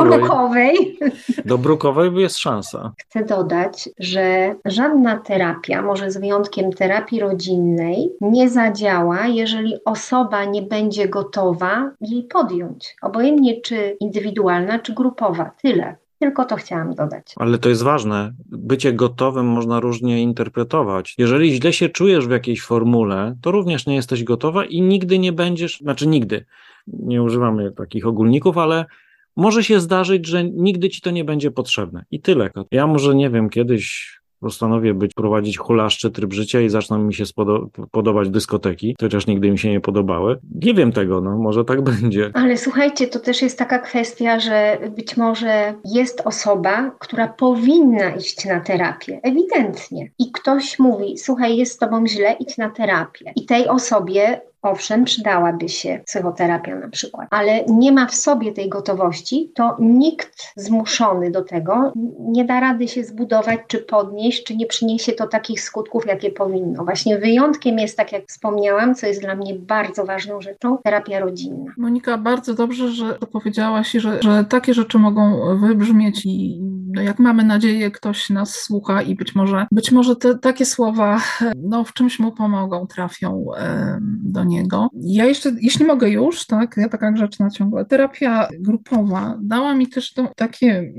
brukowej. Do brukowej jest szansa. Chcę dodać, że żadna terapia, może z wyjątkiem terapii rodzinnej, nie zadziała, jeżeli osoba nie będzie gotowa jej podjąć. Obojętnie czy indywidualna, czy grupowa. Tyle. Tylko to chciałam dodać. Ale to jest ważne. Bycie gotowym można różnie interpretować. Jeżeli źle się czujesz w jakiejś formule, to również nie jesteś gotowa i nigdy nie będziesz, znaczy nigdy, nie używamy takich ogólników, ale może się zdarzyć, że nigdy ci to nie będzie potrzebne. I tyle. Ja może nie wiem, kiedyś postanowię być, prowadzić hulaszczy tryb życia i zaczną mi się spodo podobać dyskoteki, chociaż nigdy mi się nie podobały. Nie wiem tego, no może tak będzie. Ale słuchajcie, to też jest taka kwestia, że być może jest osoba, która powinna iść na terapię, ewidentnie. I ktoś mówi, słuchaj, jest z tobą źle, idź na terapię. I tej osobie Owszem, przydałaby się psychoterapia na przykład, ale nie ma w sobie tej gotowości, to nikt zmuszony do tego nie da rady się zbudować, czy podnieść, czy nie przyniesie to takich skutków, jakie powinno. Właśnie wyjątkiem jest, tak jak wspomniałam, co jest dla mnie bardzo ważną rzeczą, terapia rodzinna. Monika, bardzo dobrze, że powiedziałaś, że, że takie rzeczy mogą wybrzmieć i no jak mamy nadzieję, ktoś nas słucha i być może, być może te, takie słowa no, w czymś mu pomogą, trafią do niego. Ja jeszcze, jeśli mogę już, tak, ja taka grzeczna ciągle, terapia grupowa dała mi też to, takie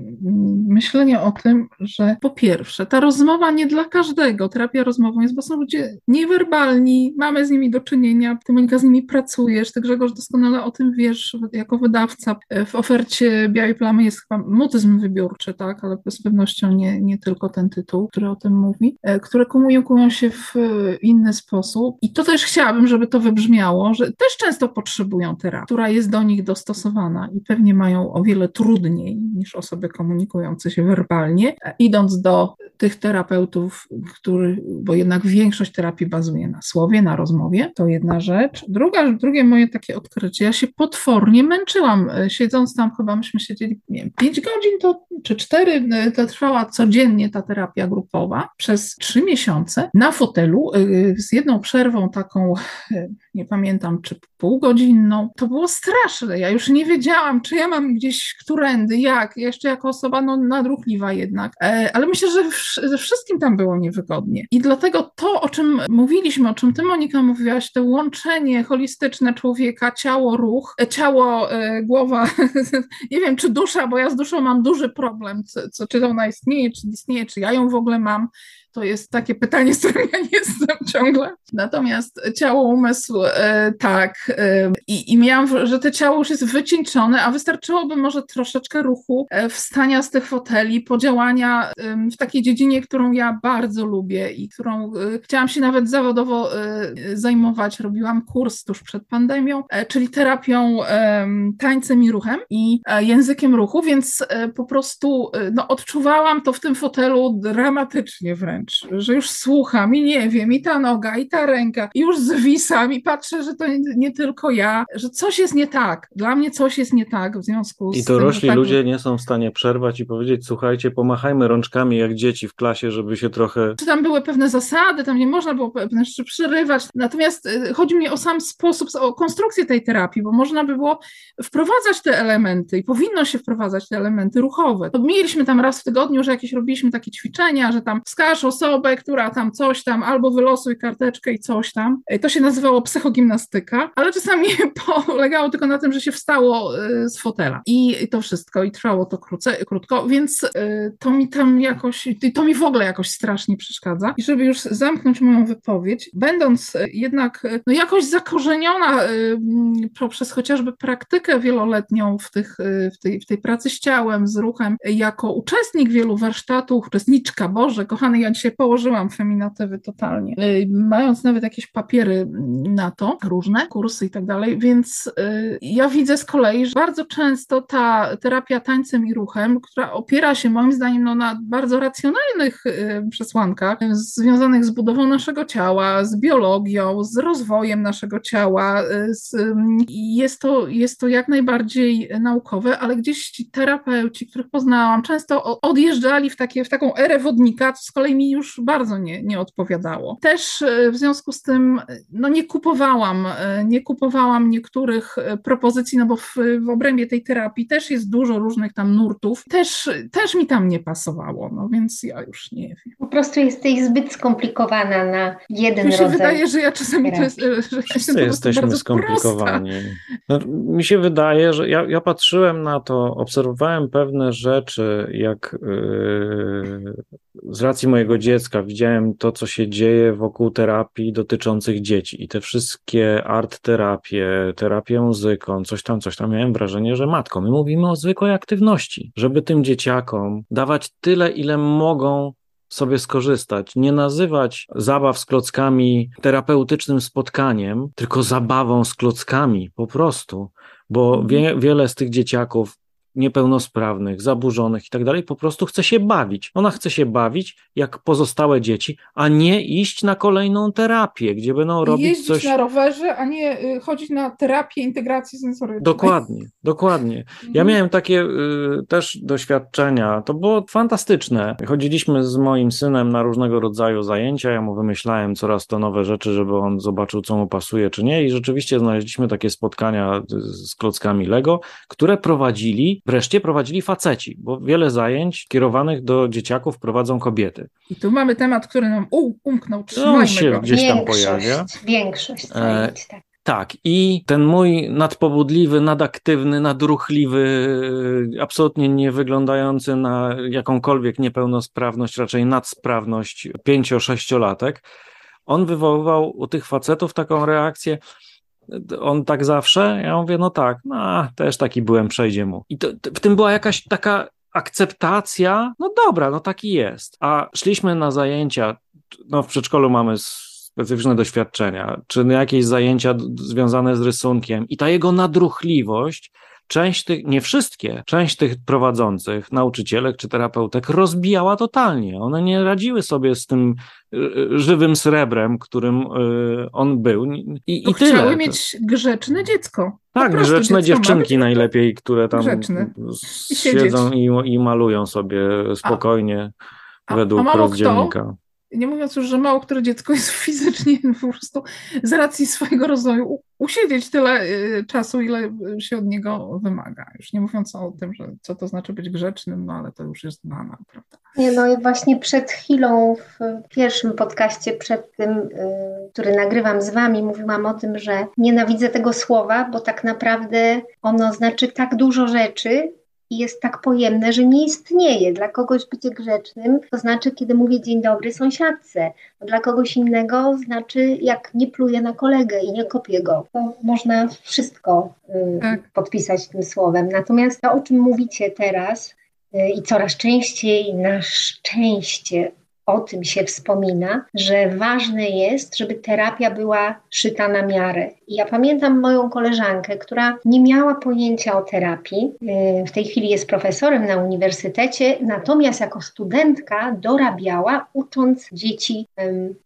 myślenie o tym, że po pierwsze, ta rozmowa nie dla każdego, terapia rozmową jest, bo są ludzie niewerbalni, mamy z nimi do czynienia, ty Monika z nimi pracujesz, ty Grzegorz doskonale o tym wiesz, jako wydawca. W ofercie Białej Plamy jest chyba mutyzm wybiórczy, tak, ale z pewnością nie, nie tylko ten tytuł, który o tym mówi, e, które komunikują się w inny sposób. I to też chciałabym, żeby to wybrzmiało wybrzmiało, że też często potrzebują terapii, która jest do nich dostosowana i pewnie mają o wiele trudniej niż osoby komunikujące się werbalnie, idąc do tych terapeutów, który, bo jednak większość terapii bazuje na słowie, na rozmowie, to jedna rzecz. Druga, drugie moje takie odkrycie, ja się potwornie męczyłam, siedząc tam, chyba myśmy siedzieli, nie wiem, 5 godzin to, czy 4, to trwała codziennie ta terapia grupowa przez 3 miesiące na fotelu z jedną przerwą taką, nie pamiętam, czy półgodzinną. To było straszne. Ja już nie wiedziałam, czy ja mam gdzieś którędy, jak, jeszcze jako osoba no, nadruchliwa jednak. E, ale myślę, że ze wszystkim tam było niewygodnie. I dlatego to, o czym mówiliśmy, o czym ty, Monika, mówiłaś, to łączenie holistyczne człowieka, ciało, ruch, e, ciało, e, głowa, nie wiem, czy dusza, bo ja z duszą mam duży problem, co, co, czy ona istnieje, czy nie istnieje, czy ja ją w ogóle mam. To jest takie pytanie, z którym ja nie jestem ciągle. Natomiast ciało, umysł, e, tak. E, I, I miałam, że to ciało już jest wycieńczone, a wystarczyłoby może troszeczkę ruchu, e, wstania z tych foteli, podziałania w takiej dziedzinie, którą ja bardzo lubię i którą chciałam się nawet zawodowo zajmować. Robiłam kurs tuż przed pandemią, czyli terapią tańcem i ruchem i językiem ruchu, więc po prostu no, odczuwałam to w tym fotelu dramatycznie wręcz wręcz, że już słucham i nie wiem, i ta noga, i ta ręka, i już zwisam i patrzę, że to nie, nie tylko ja, że coś jest nie tak. Dla mnie coś jest nie tak w związku z I to rośli tak... ludzie nie są w stanie przerwać i powiedzieć, słuchajcie, pomachajmy rączkami jak dzieci w klasie, żeby się trochę... Czy tam były pewne zasady, tam nie można było pewne rzeczy przerywać, natomiast y, chodzi mi o sam sposób, o konstrukcję tej terapii, bo można by było wprowadzać te elementy i powinno się wprowadzać te elementy ruchowe. To mieliśmy tam raz w tygodniu, że jakieś robiliśmy takie ćwiczenia, że tam wskaż osobę, która tam coś tam, albo wylosuj karteczkę i coś tam. E, to się nazywało psychogimnastyka, ale czasami polegało tylko na tym, że się wstało e, z fotela. I to wszystko, i trwało to króce, krótko, więc e, to mi tam jakoś, to mi w ogóle jakoś strasznie przeszkadza. I żeby już zamknąć moją wypowiedź, będąc jednak no jakoś zakorzeniona poprzez chociażby praktykę wieloletnią w, tych, w, tej, w tej pracy z ciałem, z ruchem, jako uczestnik wielu warsztatów, uczestniczka, Boże, kochany ja dzisiaj położyłam feminatywy totalnie, y, mając nawet jakieś papiery na to, różne kursy i tak dalej, więc y, ja widzę z kolei, że bardzo często ta terapia tańcem i ruchem, która opiera się moim zdaniem no, na bardzo racjonalnych y, przesłankach związanych z budową naszego ciała, z biologią, z rozwojem naszego ciała, z, jest, to, jest to jak najbardziej naukowe, ale gdzieś ci terapeuci, których poznałam, często odjeżdżali w, takie, w taką erę wodnika, co z kolei mi już bardzo nie, nie odpowiadało. Też e, w związku z tym no nie kupowałam, e, nie kupowałam niektórych e, propozycji, no bo w, w obrębie tej terapii też jest dużo różnych tam nurtów, też, też mi tam nie pasowało, no więc ja już nie wiem. Po prostu jesteś zbyt skomplikowana na jeden mi się rodzaj wydaje, że ja czasami to jest, że Wszyscy ja jesteśmy skomplikowani. No, mi się wydaje, że ja, ja patrzyłem na to, obserwowałem pewne rzeczy, jak yy, z racji mojego dziecka widziałem to, co się dzieje wokół terapii dotyczących dzieci i te wszystkie art terapie, terapię muzyką, coś tam, coś tam. Miałem wrażenie, że matko, my mówimy o zwykłej aktywności, żeby tym dzieciakom dawać tyle, ile mogą sobie skorzystać. Nie nazywać zabaw z klockami terapeutycznym spotkaniem, tylko zabawą z klockami, po prostu. Bo wie, wiele z tych dzieciaków niepełnosprawnych, zaburzonych i tak dalej, po prostu chce się bawić. Ona chce się bawić jak pozostałe dzieci, a nie iść na kolejną terapię, gdzie będą robić Jeździć coś... na rowerze, a nie y, chodzić na terapię integracji sensorycznej. Dokładnie, dokładnie. Ja mhm. miałem takie y, też doświadczenia, to było fantastyczne. Chodziliśmy z moim synem na różnego rodzaju zajęcia, ja mu wymyślałem coraz to nowe rzeczy, żeby on zobaczył, co mu pasuje, czy nie i rzeczywiście znaleźliśmy takie spotkania z klockami Lego, które prowadzili wreszcie prowadzili faceci, bo wiele zajęć kierowanych do dzieciaków prowadzą kobiety. I tu mamy temat, który nam umknął. Trzymajmy On się go. gdzieś tam pojawia. Większość e, zajęć, tak. Tak, i ten mój nadpobudliwy, nadaktywny, nadruchliwy, absolutnie nie wyglądający na jakąkolwiek niepełnosprawność, raczej nadsprawność pięcio-sześciolatek, on wywoływał u tych facetów taką reakcję, on tak zawsze? Ja mówię, no tak, no też taki byłem, przejdzie mu. I to, to, w tym była jakaś taka akceptacja, no dobra, no taki jest. A szliśmy na zajęcia, no w przedszkolu mamy specyficzne doświadczenia, czy jakieś zajęcia związane z rysunkiem i ta jego nadruchliwość część tych, nie wszystkie, część tych prowadzących, nauczycielek czy terapeutek rozbijała totalnie. One nie radziły sobie z tym y, y, żywym srebrem, którym y, on był. I, i tyle. Chciały mieć grzeczne dziecko. Tak, grzeczne dziewczynki najlepiej, które tam siedzą i, i, malują sobie spokojnie a, według a rozdzielnika. Kto? Nie mówiąc już, że mało które dziecko jest fizycznie po prostu z racji swojego rozwoju usiedzieć tyle y, czasu, ile się od niego wymaga. Już nie mówiąc o tym, że co to znaczy być grzecznym, no ale to już jest znana, prawda? Nie, no i właśnie przed chwilą w pierwszym podcaście, przed tym, y, który nagrywam z Wami, mówiłam o tym, że nienawidzę tego słowa, bo tak naprawdę ono znaczy tak dużo rzeczy, jest tak pojemne, że nie istnieje. Dla kogoś bycie grzecznym to znaczy, kiedy mówię dzień dobry sąsiadce. Dla kogoś innego znaczy, jak nie pluję na kolegę i nie kopię go. To można wszystko y, tak. podpisać tym słowem. Natomiast to, o czym mówicie teraz, y, i coraz częściej na szczęście o tym się wspomina, że ważne jest, żeby terapia była szyta na miarę. Ja pamiętam moją koleżankę, która nie miała pojęcia o terapii. Y, w tej chwili jest profesorem na uniwersytecie, natomiast jako studentka dorabiała, ucząc dzieci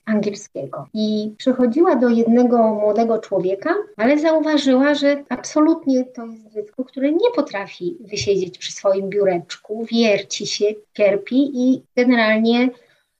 angielskiego. I przychodziła do jednego młodego człowieka, ale zauważyła, że absolutnie to jest dziecko, które nie potrafi wysiedzieć przy swoim biureczku, wierci się, cierpi i generalnie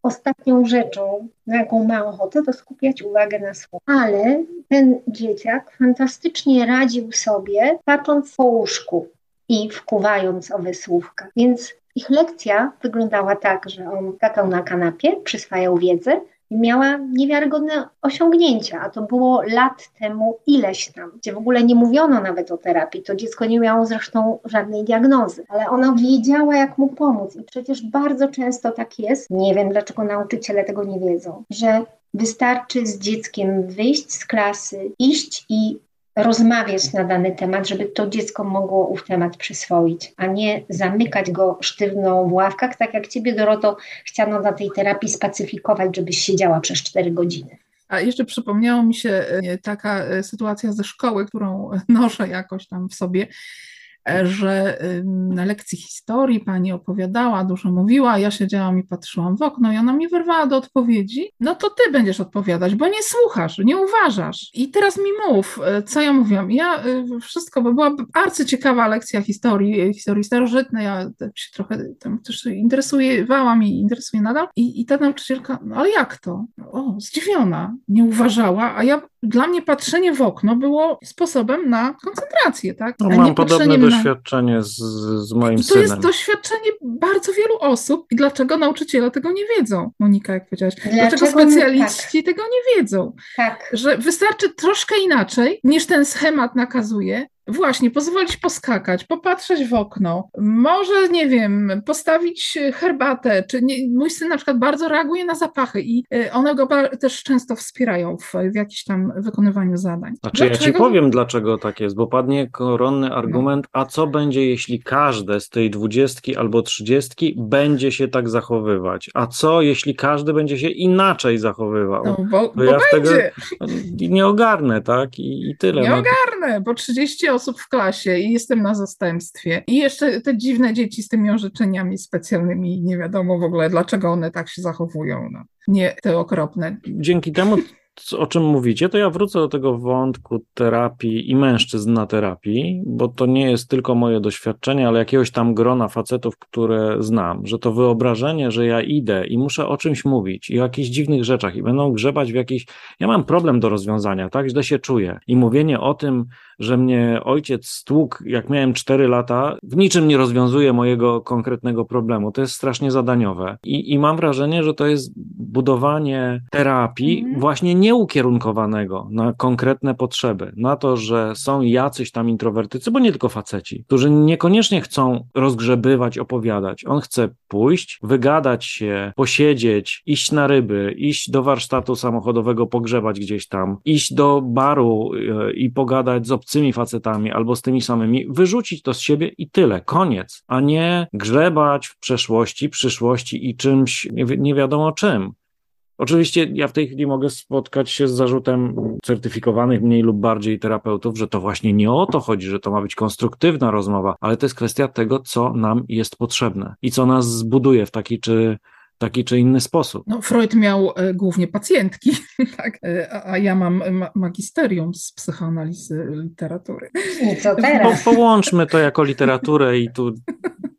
ostatnią rzeczą, na jaką ma ochotę, to skupiać uwagę na słowie. Ale ten dzieciak fantastycznie radził sobie, patrząc po łóżku i wkuwając owe słówka. Więc ich lekcja wyglądała tak, że on skakał na kanapie, przyswajał wiedzę, miała niewiarygodne osiągnięcia, a to było lat temu ileś tam, gdzie w ogóle nie mówiono nawet o terapii. To dziecko nie miało zresztą żadnej diagnozy, ale ona wiedziała, jak mu pomóc. I przecież bardzo często tak jest, nie wiem dlaczego nauczyciele tego nie wiedzą, że wystarczy z dzieckiem wyjść z klasy, iść i rozmawiać na dany temat, żeby to dziecko mogło ów temat przyswoić, a nie zamykać go sztywno w ławkach, tak jak ciebie, Doroto, chciano na tej terapii spacyfikować, żebyś siedziała przez 4 godziny. A jeszcze przypomniało mi się e, taka e, sytuacja ze szkoły, którą noszę jakoś tam w sobie, że na lekcji historii pani opowiadała, dużo mówiła, ja siedziałam i patrzyłam w okno i ona mi wyrwała do odpowiedzi, no to ty będziesz odpowiadać, bo nie słuchasz, nie uważasz. I teraz mi mów, e, co ja mówiłam. Ja e, wszystko, bo była arcyciekawa lekcja historii, e, historii starożytnej, ja się trochę tam też interesowałam i interesuje nadal. I, i ta nauczycielka, no ale jak to? O, zdziwiona, nie uważała, a ja dla mnie patrzenie w okno było sposobem na koncentrację, tak? No, mam podobne doświadczenie z, z moim I to synem. To jest doświadczenie bardzo wielu osób i dlaczego nauczyciele tego nie wiedzą? Monika, jak powiedziałaś. Dlaczego, dlaczego specjaliści tak. tego nie wiedzą? Tak. Że wystarczy troszkę inaczej, niż ten schemat nakazuje, Właśnie, pozwolić poskakać, popatrzeć w okno, może, nie wiem, postawić herbatę, czy nie, mój syn na przykład bardzo reaguje na zapachy i y, one go też często wspierają w, w jakimś tam wykonywaniu zadań. Znaczy dlaczego? ja ci powiem, dlaczego tak jest, bo padnie koronny argument, no. a co będzie, jeśli każde z tej dwudziestki albo trzydziestki będzie się tak zachowywać, a co, jeśli każdy będzie się inaczej zachowywał? No, bo, bo ja będzie. nie ogarnę, tak? I, i tyle. Nie no. ogarnę, bo 30 osób w klasie i jestem na zastępstwie. I jeszcze te dziwne dzieci z tymi orzeczeniami specjalnymi, nie wiadomo w ogóle, dlaczego one tak się zachowują. No. Nie te okropne. Dzięki temu o czym mówicie, to ja wrócę do tego wątku terapii i mężczyzn na terapii, bo to nie jest tylko moje doświadczenie, ale jakiegoś tam grona facetów, które znam, że to wyobrażenie, że ja idę i muszę o czymś mówić i o jakichś dziwnych rzeczach i będą grzebać w jakiś. Ja mam problem do rozwiązania, tak? Źle się czuję. I mówienie o tym, że mnie ojciec stłukł, jak miałem 4 lata, w niczym nie rozwiązuje mojego konkretnego problemu. To jest strasznie zadaniowe. I, i mam wrażenie, że to jest budowanie terapii mhm. właśnie nieukierunkowanego na konkretne potrzeby, na to, że są jacyś tam introwertycy, bo nie tylko faceci, którzy niekoniecznie chcą rozgrzebywać, opowiadać. On chce pójść, wygadać się, posiedzieć, iść na ryby, iść do warsztatu samochodowego, pogrzebać gdzieś tam, iść do baru e, i pogadać z obcymi facetami albo z tymi samymi, wyrzucić to z siebie i tyle, koniec, a nie grzebać w przeszłości, przyszłości i czymś nie, nie wiadomo czym. Oczywiście ja w tej chwili mogę spotkać się z zarzutem certyfikowanych mniej lub bardziej terapeutów, że to właśnie nie o to chodzi, że to ma być konstruktywna rozmowa, ale to jest kwestia tego, co nam jest potrzebne i co nas zbuduje w taki czy taki czy inny sposób. No, Freud miał e, głównie pacjentki, tak? E, a, a, ja mam ma magisterium z psychoanalizy literatury. I co teraz? Po, połączmy to jako literaturę i tu,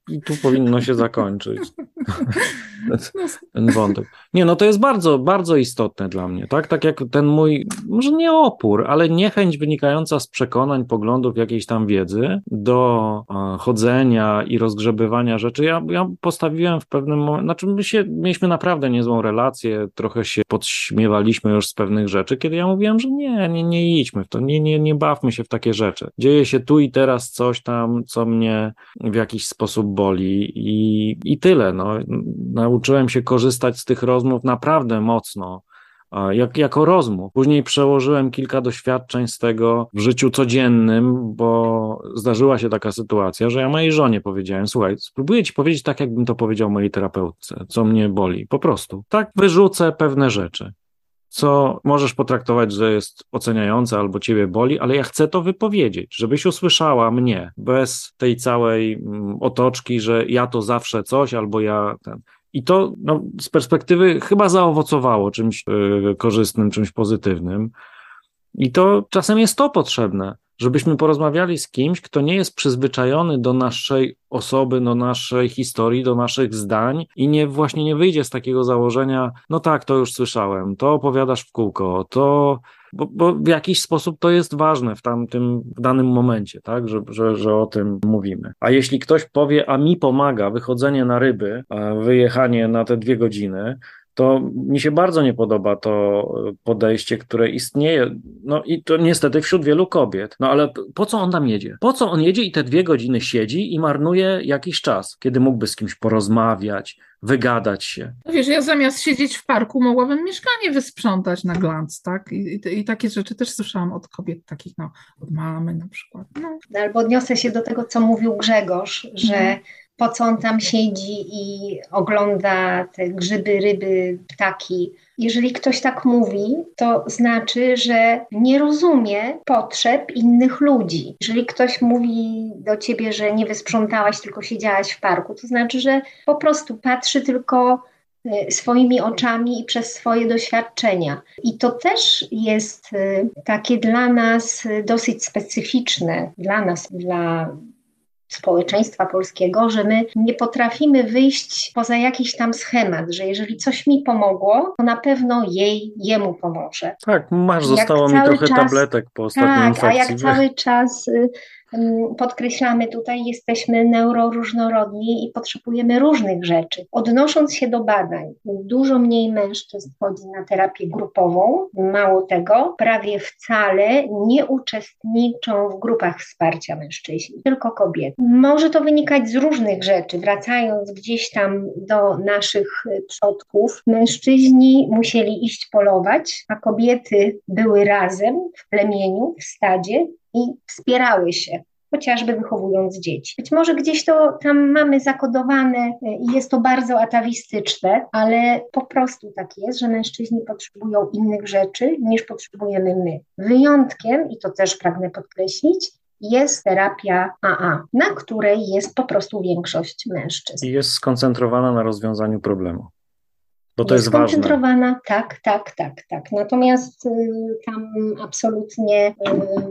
i tu powinno się zakończyć. ten wątek. Nie, no to jest bardzo, bardzo istotne dla mnie, tak? Tak jak ten mój, może nie opór, ale niechęć wynikająca z przekonań, poglądów, jakiejś tam wiedzy do e, chodzenia i rozgrzebywania rzeczy. Ja, ja postawiłem w pewnym momencie, znaczy my się, mieliśmy naprawdę niezłą relację, trochę się podśmiewaliśmy już z pewnych rzeczy, kiedy ja mówiłem, że nie, nie, nie idźmy w to, nie, nie, nie bawmy się w takie rzeczy. Dzieje się tu i teraz coś tam, co mnie w jakiś sposób boli i, i tyle, no. Nauczyłem się korzystać z tych rozmów naprawdę mocno, jak, jako rozmów. Później przełożyłem kilka doświadczeń z tego w życiu codziennym, bo zdarzyła się taka sytuacja, że ja mojej żonie powiedziałem: Słuchaj, spróbuję ci powiedzieć tak, jakbym to powiedział mojej terapeutce, co mnie boli. Po prostu. Tak wyrzucę pewne rzeczy co możesz potraktować, że jest oceniające albo ciebie boli, ale ja chcę to wypowiedzieć, żebyś usłyszała mnie bez tej całej mm, otoczki, że ja to zawsze coś albo ja ten. I to no, z perspektywy chyba zaowocowało czymś yy, korzystnym, czymś pozytywnym. I to czasem jest to potrzebne, żebyśmy porozmawiali z kimś, kto nie jest przyzwyczajony do naszej osoby, do naszej historii, do naszych zdań i nie właśnie nie wyjdzie z takiego założenia, no tak, to już słyszałem, to opowiadasz w kółko, to bo, bo, w jakiś sposób to jest ważne w tamtym, w danym momencie, tak, że, że, że o tym mówimy. A jeśli ktoś powie, a mi pomaga wychodzenie na ryby, wyjechanie na te dwie godziny, to mi się bardzo nie podoba to podejście, które istnieje, no i to niestety wśród wielu kobiet. No ale po co on tam jedzie? Po co on jedzie i te dwie godziny siedzi i marnuje jakiś czas, kiedy mógłby z kimś porozmawiać, wygadać się. No wiesz, ja zamiast siedzieć w parku, mogłabym mieszkanie wysprzątać na glans, tak? I, i, i takie rzeczy też słyszałam od kobiet takich, no, od mamy na przykład. No. Albo odniosę się do tego, co mówił Grzegorz, że mhm po co on tam siedzi i ogląda te grzyby, ryby, ptaki. Jeżeli ktoś tak mówi, to znaczy, że nie rozumie potrzeb innych ludzi. Jeżeli ktoś mówi do ciebie, że nie wysprzątałaś, tylko siedziałaś w parku, to znaczy, że po prostu patrzy tylko e, swoimi oczami i przez swoje doświadczenia. I to też jest e, takie dla nas dosyć specyficzne, dla nas, dla społeczeństwa polskiego, że my nie potrafimy wyjść poza jakiś tam schemat, że jeżeli coś mi pomogło, to na pewno jej, jemu pomoże. Tak, masz, zostało mi trochę czas, tabletek po ostatniej tak, infekcji. a jak cały czas y, podkreślamy tutaj, jesteśmy neuroróżnorodni i potrzebujemy różnych rzeczy. Odnosząc się do badań, dużo mniej mężczyzn chodzi na terapię grupową, mało tego, prawie wcale nie uczestniczą w grupach wsparcia mężczyźni, tylko kobiety. Może to wynikać z różnych rzeczy. Wracając gdzieś tam do naszych przodków, mężczyźni musieli iść polować, a kobiety były razem w plemieniu, w stadzie i wspierały się chociażby wychowując dzieci. Być może gdzieś to tam mamy zakodowane e, i jest to bardzo atawistyczne, ale po prostu tak jest, że mężczyźni potrzebują innych rzeczy niż potrzebujemy my. Wyjątkiem, i to też pragnę podkreślić, jest terapia AA, na której jest po prostu większość mężczyzn. I jest skoncentrowana na rozwiązaniu problemu. Bo to jest, jest skoncentrowana, tak, tak, tak, tak. Natomiast y, tam absolutnie y,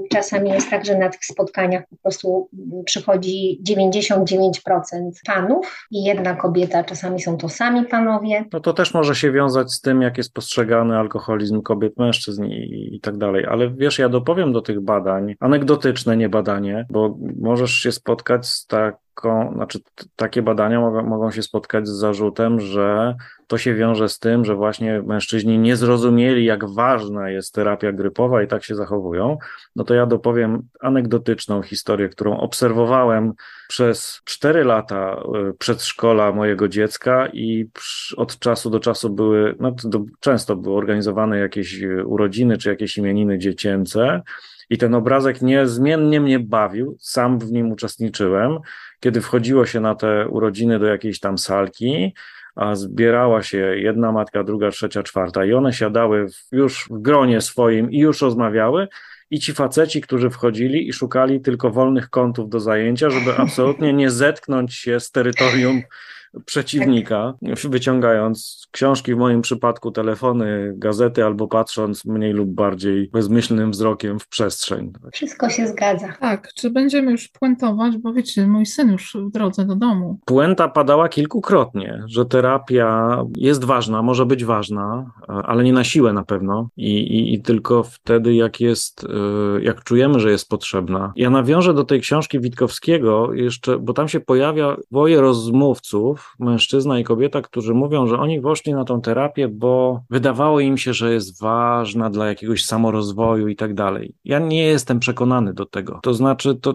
czasami jest tak, że na tych spotkaniach po prostu przychodzi 99% panów i jedna kobieta, czasami są to sami panowie. No to też może się wiązać z tym, jak jest postrzegany alkoholizm kobiet, mężczyzn i, i tak dalej. Ale wiesz, ja dopowiem do tych badań, anegdotyczne nie badanie, bo możesz się spotkać z tak taką, znaczy takie badania mogą, mogą się spotkać z zarzutem, że to się wiąże z tym, że właśnie mężczyźni nie zrozumieli, jak ważna jest terapia grypowa i tak się zachowują, no to ja dopowiem anegdotyczną historię, którą obserwowałem przez 4 lata e, przedszkola mojego dziecka i od czasu do czasu były, no to często były organizowane jakieś urodziny czy jakieś imieniny dziecięce. I ten obrazek niezmiennie mnie bawił, sam w nim uczestniczyłem kiedy wchodziło się na te urodziny do jakiejś tam salki, a zbierała się jedna matka, druga, trzecia, czwarta. I one siadały już w gronie swoim i już rozmawiały, i ci faceci, którzy wchodzili i szukali tylko wolnych kątów do zajęcia, żeby absolutnie nie zetknąć się z terytorium przeciwnika, wyciągając książki, w moim przypadku telefony, gazety albo patrząc mniej lub bardziej bezmyślnym wzrokiem w przestrzeń. Wszystko się zgadza. Tak, czy będziemy już puentować, bo wiecie, mój syn już w drodze do domu. Puenta padała kilkukrotnie, że terapia jest ważna, może być ważna, ale nie na siłę na pewno i, i, i tylko wtedy, jak jest, e, jak czujemy, że jest potrzebna. Ja nawiążę do tej książki Witkowskiego jeszcze, bo tam się pojawia dwoje rozmówców, mężczyzna i kobieta, którzy mówią, że oni poszli na tą terapię, bo wydawało im się, że jest ważna dla jakiegoś samorozwoju i tak dalej. Ja nie jestem przekonany do tego. To znaczy, to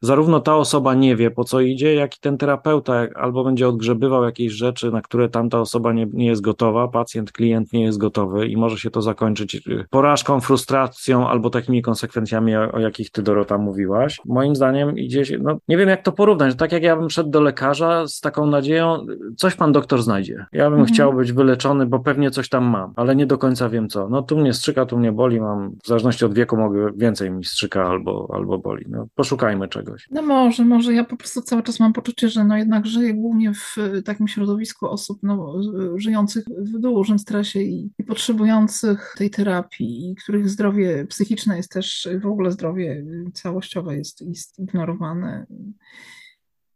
zarówno ta osoba nie wie, po co idzie, jak i ten terapeuta albo będzie odgrzebywał jakieś rzeczy, na które tamta osoba nie, nie jest gotowa, pacjent, klient nie jest gotowy i może się to zakończyć y, porażką, frustracją albo takimi konsekwencjami, o, o jakich ty, Dorota, mówiłaś. Moim zdaniem idzie się, no nie wiem jak to porównać, tak jak ja bym szedł do lekarza z taką nadzieją, coś pan doktor znajdzie. Ja bym mhm. chciał być wyleczony, bo pewnie coś tam mam, ale nie do końca wiem co. No tu mnie strzyka, tu mnie boli, mam, w zależności od wieku mogę więcej mi strzyka albo, albo boli. No, poszukajmy czegoś czegoś. No może, może ja po prostu cały czas mam poczucie, że no jednak żyję głównie w takim środowisku osób no, żyjących w dużym stresie i, i potrzebujących tej terapii, i których zdrowie psychiczne jest też, w ogóle zdrowie całościowe jest, jest ignorowane.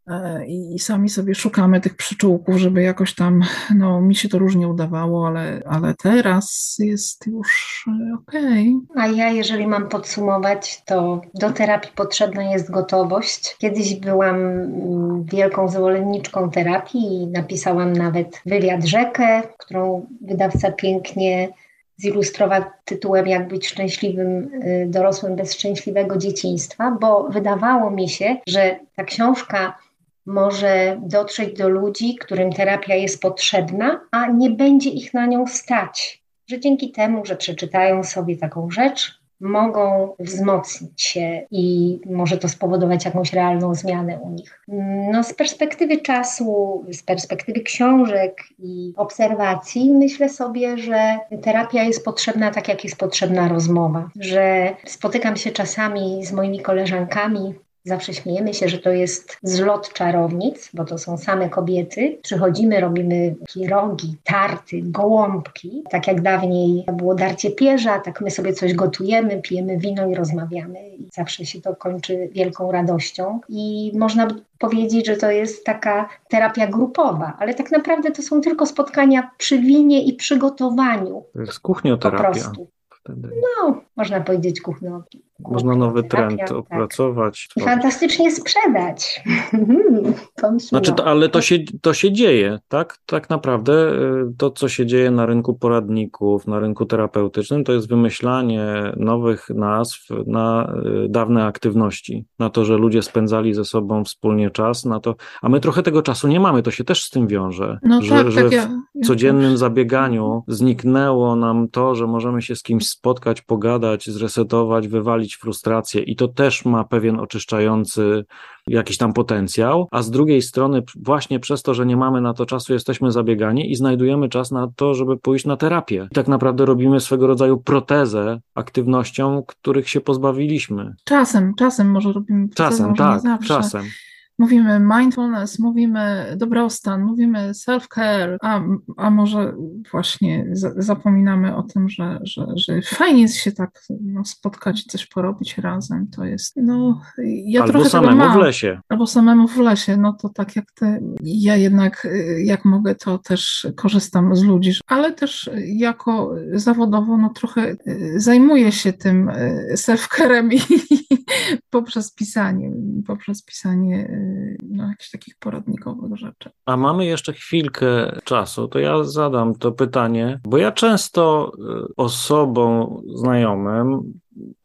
E, i sami sobie szukamy tych przyczółków, żeby jakoś tam, no mi się to różnie udawało, ale, ale teraz jest już e, okej. Okay. A ja, jeżeli mam podsumować, to do terapii potrzebna jest gotowość. Kiedyś byłam mm, wielką zwolenniczką terapii i napisałam nawet wywiad rzekę, którą wydawca pięknie zilustrował tytułem Jak być szczęśliwym y, dorosłym bez szczęśliwego dzieciństwa, bo wydawało mi się, że ta książka może dotrzeć do ludzi, którym terapia jest potrzebna, a nie będzie ich na nią stać. Że dzięki temu, że przeczytają sobie taką rzecz, mogą wzmocnić się i może to spowodować jakąś realną zmianę u nich. No, z perspektywy czasu, z perspektywy książek i obserwacji, myślę sobie, że terapia jest potrzebna tak, jak jest potrzebna rozmowa. Że spotykam się czasami z moimi koleżankami, Zawsze śmiejemy się, że to jest zlot czarownic, bo to są same kobiety. Przychodzimy, robimy rogi, tarty, gołąbki. Tak jak dawniej było darcie pierza, tak my sobie coś gotujemy, pijemy wino i rozmawiamy. I zawsze się to kończy wielką radością. I można powiedzieć, że to jest taka terapia grupowa, ale tak naprawdę to są tylko spotkania przy winie i przygotowaniu. To jest kuchnioterapia. Po prostu. Wtedy. No, można powiedzieć kuchno. Można nowy trend tak. opracować. Tak. Fantastycznie sprzedać. znaczy, to, ale to się, to się dzieje, tak? Tak naprawdę y, to, co się dzieje na rynku poradników, na rynku terapeutycznym, to jest wymyślanie nowych nazw na y, dawne aktywności, na to, że ludzie spędzali ze sobą wspólnie czas, na to, a my trochę tego czasu nie mamy, to się też z tym wiąże, no że, tak, że tak, ja, w codziennym zabieganiu zniknęło nam to, że możemy się z kimś spotkać, pogadać, zresetować, wywalić frustrację i to też ma pewien oczyszczający jakiś tam potencjał, a z drugiej strony właśnie przez to, że nie mamy na to czasu, jesteśmy zabiegani i znajdujemy czas na to, żeby pójść na terapię. I tak naprawdę robimy swego rodzaju protezę aktywnością, których się pozbawiliśmy. Czasem, czasem może robimy protezę, Czasem, tak, czasem. Mówimy mindfulness, mówimy dobrostan, mówimy self-care, a, a może właśnie zapominamy o tym, że, że, że fajnie jest się tak no, spotkać coś porobić razem. To jest, no, ja Albo trochę samemu mam. w lesie. Albo samemu w lesie, no to tak jak ty, ja jednak jak mogę, to też korzystam z ludzi, ale też jako zawodowo, no trochę zajmuję się tym self-care'em i poprzez pisanie, poprzez pisanie no, jakichś takich poradnikowych rzeczy. A mamy jeszcze chwilkę czasu, to ja zadam to pytanie, bo ja często y, osobom znajomym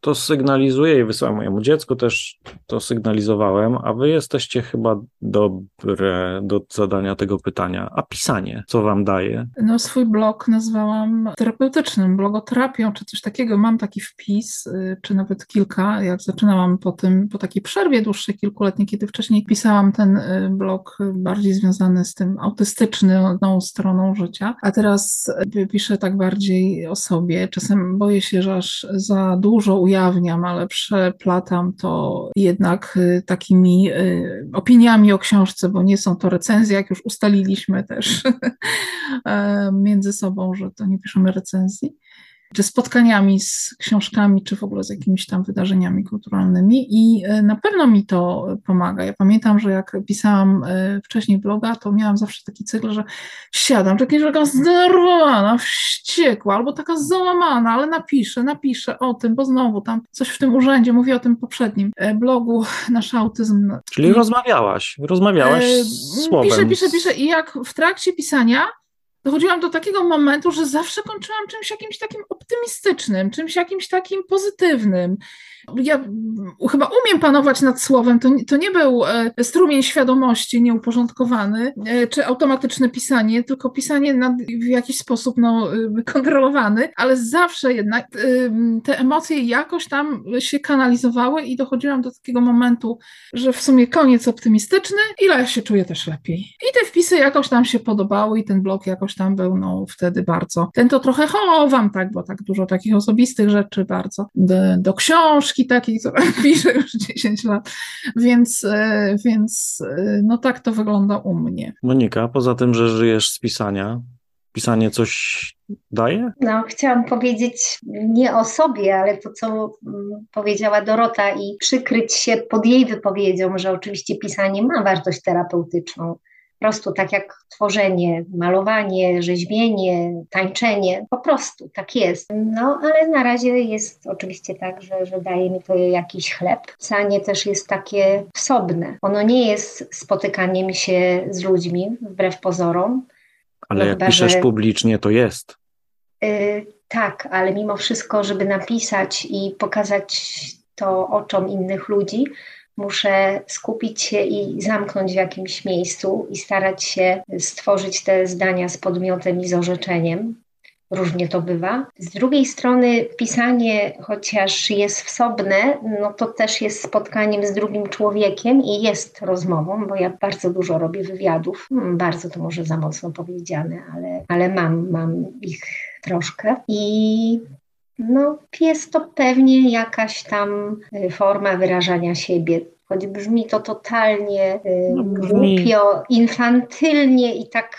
to sygnalizuję i wysyłam mojemu dziecku, też to sygnalizowałem, a wy jesteście chyba dobre do zadania tego pytania. A pisanie, co wam daje? No swój blog nazwałam terapeutycznym, blogoterapią, czy coś takiego. Mam taki wpis, y, czy nawet kilka, jak zaczynałam po tym, po takiej przerwie dłuższej, kilkuletniej, kiedy wcześniej pisałam ten y, blog bardziej związany z tym autystyczną stroną życia, a teraz y, piszę tak bardziej o sobie. Czasem boję się, że aż za dużo ujawniam, ale przeplatam to jednak y, takimi y, opiniami o książce, bo nie są to recenzje, jak już ustaliliśmy też e, między sobą, że to nie piszemy recenzji czy spotkaniami z książkami, czy w ogóle z jakimiś tam wydarzeniami kulturalnymi i e, na pewno mi to pomaga. Ja pamiętam, że jak pisałam e, wcześniej bloga, to miałam zawsze taki cykl, że siadam, że jakaś taka zdenerwowana, wściekła, albo taka załamana, ale napiszę, napiszę o tym, bo znowu tam coś w tym urzędzie, mówię o tym poprzednim e, blogu, nasz autyzm. Czyli rozmawiałaś, rozmawiałaś e, słowem. Piszę, piszę, piszę i jak w trakcie pisania dochodziłam do takiego momentu, że zawsze kończyłam czymś jakimś takim optymistycznym, czymś jakimś takim pozytywnym ja chyba umiem panować nad słowem, to, to nie był e, strumień świadomości nieuporządkowany, e, czy automatyczne pisanie, tylko pisanie nad, w jakiś sposób no, e, kontrolowany, ale zawsze jednak te emocje jakoś tam się kanalizowały i dochodziłam do takiego momentu, że w sumie koniec optymistyczny, ile ja się czuję też lepiej. I te wpisy jakoś tam się podobały i ten blog jakoś tam był no, wtedy bardzo. Ten to trochę chowam, tak, bo tak dużo takich osobistych rzeczy bardzo do, do książki, książki takiej, która piszę już 10 lat, więc, e, więc e, no tak to wygląda u mnie. Monika, poza tym, że żyjesz z pisania, pisanie coś daje? No, chciałam powiedzieć nie o sobie, ale to, co mm, powiedziała Dorota i przykryć się pod jej wypowiedzią, że oczywiście pisanie ma wartość terapeutyczną prostu tak jak tworzenie, malowanie, rzeźbienie, tańczenie, po prostu tak jest. No ale na razie jest oczywiście tak, że, że daje mi to jakiś chleb. Pisanie też jest takie wsobne. Ono nie jest spotykaniem się z ludźmi, wbrew pozorom. Ale no jak chyba, piszesz że... publicznie, to jest. Yy, tak, ale mimo wszystko, żeby napisać i pokazać to oczom innych ludzi, muszę skupić się i zamknąć w jakimś miejscu i starać się stworzyć te zdania z podmiotem i z orzeczeniem. Różnie to bywa. Z drugiej strony, pisanie, chociaż jest wsobne, no to też jest spotkaniem z drugim człowiekiem i jest rozmową, bo ja bardzo dużo robię wywiadów. Hmm, bardzo to może za mocno powiedziane, ale, ale mam, mam ich troszkę. I no, jest to pewnie jakaś tam y, forma wyrażania siebie. Choć brzmi to totalnie y, no, głupio, infantylnie i tak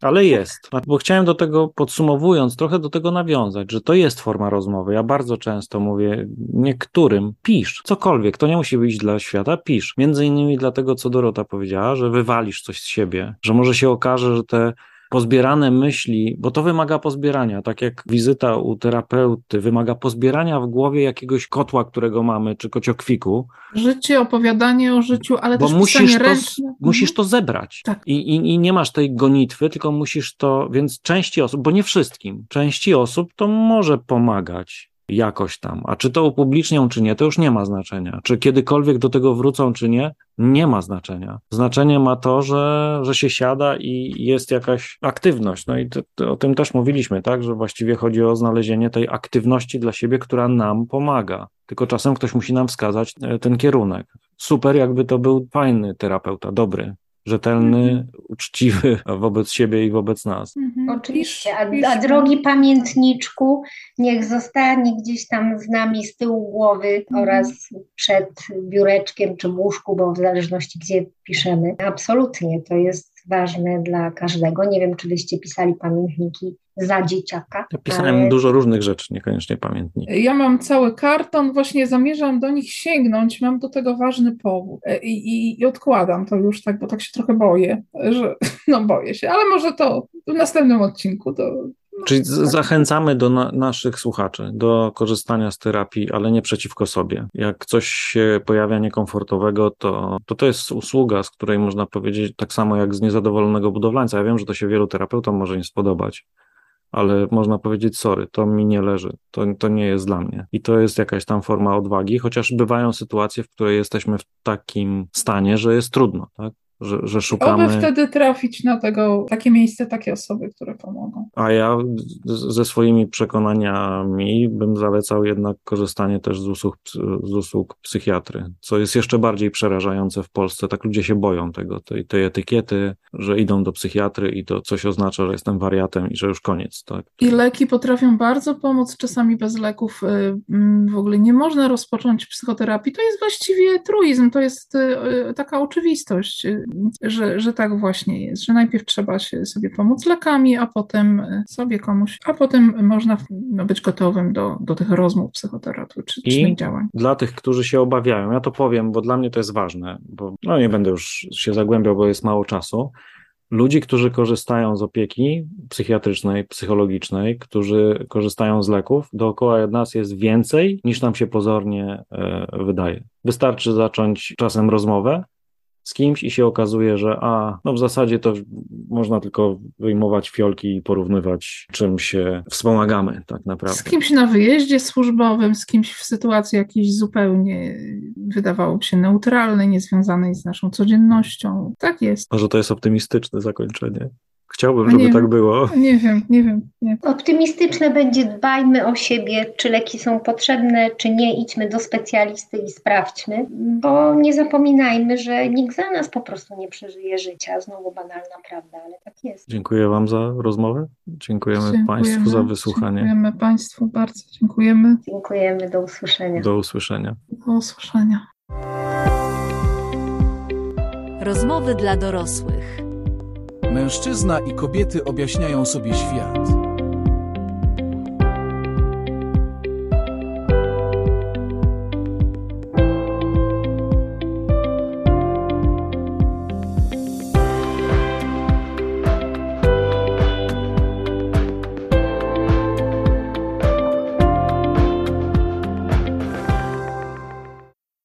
ale jest, bo chciałem do tego, podsumowując, trochę do tego nawiązać, że to jest forma rozmowy. Ja bardzo często mówię niektórym, pisz, cokolwiek, to nie musi być dla świata, pisz. Między innymi dlatego, co Dorota powiedziała, że wywalisz coś z siebie, że może się okaże, że te pozbierane myśli, bo to wymaga pozbierania, tak jak wizyta u terapeuty wymaga pozbierania w głowie jakiegoś kotła, którego mamy, czy kociokwiku. Życie, opowiadanie o życiu, ale bo też musisz to, ręczne. musisz to zebrać. Tak. I, i, I nie masz tej gonitwy, tylko musisz to, więc części osób, bo nie wszystkim, części osób to może pomagać jakoś tam. A czy to upublicznią, czy nie, to już nie ma znaczenia. Czy kiedykolwiek do tego wrócą, czy nie, nie ma znaczenia. Znaczenie ma to, że, że się siada i jest jakaś aktywność. No i to, to, o tym też mówiliśmy, tak, że właściwie chodzi o znalezienie tej aktywności dla siebie, która nam pomaga. Tylko czasem ktoś musi nam wskazać e, ten kierunek. Super, jakby to był fajny terapeuta, dobry, rzetelny, mhm. uczciwy wobec siebie i wobec nas. Mhm. Oczywiście, a, a drogi pamiętniczku, niech zostanie gdzieś tam z nami z tyłu głowy mhm. oraz przed biureczkiem czy w łóżku, bo w zależności gdzie piszemy. Absolutnie, to jest ważne dla każdego. Nie wiem, czy byście pisali pamiętniki za dzieciaka. Ja pisałem ale... dużo różnych rzeczy, niekoniecznie pamiętniki. Ja mam cały karton, właśnie zamierzam do nich sięgnąć, mam do tego ważny powód e, i, i, i odkładam to już tak, bo tak się trochę boję, że no boję się, ale może to w następnym odcinku to no, Czyli tak. zachęcamy do na naszych słuchaczy do korzystania z terapii, ale nie przeciwko sobie. Jak coś się pojawia niekomfortowego, to, to to jest usługa, z której można powiedzieć tak samo jak z niezadowolonego budowlańca. Ja wiem, że to się wielu terapeutom może nie spodobać, ale można powiedzieć sorry, to mi nie leży, to, to nie jest dla mnie. I to jest jakaś tam forma odwagi, chociaż bywają sytuacje, w której jesteśmy w takim stanie, że jest trudno, tak? Że, że szukamy. Oby wtedy trafić na tego, takie miejsce, takie osoby, które pomogą. A ja ze swoimi przekonaniami bym zalecał jednak korzystanie też z usług, z usług psychiatry, co jest jeszcze bardziej przerażające w Polsce. Tak ludzie się boją tego, tej, tej etykiety, że idą do psychiatry i to coś oznacza, że jestem wariatem i że już koniec. Tak? I leki potrafią bardzo pomóc, czasami bez leków y, mm, w ogóle nie można rozpocząć psychoterapii. To jest właściwie truizm, to jest y, y, taka oczywistość że, że tak właśnie jest, że najpierw trzeba się sobie pomóc lekami, a potem sobie komuś, a potem można no, być gotowym do, do tych rozmów psychoterapeutycznych działań. Dla tych, którzy się obawiają, ja to powiem, bo dla mnie to jest ważne, bo no nie będę już się zagłębiał, bo jest mało czasu. Ludzi, którzy korzystają z opieki psychiatrycznej, psychologicznej, którzy korzystają z leków, dookoła nas jest więcej niż nam się pozornie e, wydaje. Wystarczy zacząć czasem rozmowę z kimś i się okazuje, że a, no w zasadzie to można tylko wyjmować fiolki i porównywać, czym się wspomagamy tak naprawdę. Z kimś na wyjeździe służbowym, z kimś w sytuacji jakiejś zupełnie wydawałoby się neutralnej, niezwiązanej z naszą codziennością. Tak jest. Może to jest optymistyczne zakończenie. Chciałbym, żeby tak było. Nie wiem, nie wiem. Nie. Optymistyczne będzie dbajmy o siebie, czy leki są potrzebne, czy nie, idźmy do specjalisty i sprawdźmy, bo nie zapominajmy, że nikt za nas po prostu nie przeżyje życia. Znowu banalna prawda, ale tak jest. Dziękuję Wam za rozmowę. Dziękujemy, dziękujemy Państwu za wysłuchanie. Dziękujemy Państwu bardzo, dziękujemy. Dziękujemy, do usłyszenia. Do usłyszenia. Do usłyszenia. Rozmowy dla dorosłych. Mężczyzna i kobiety objaśniają sobie świat.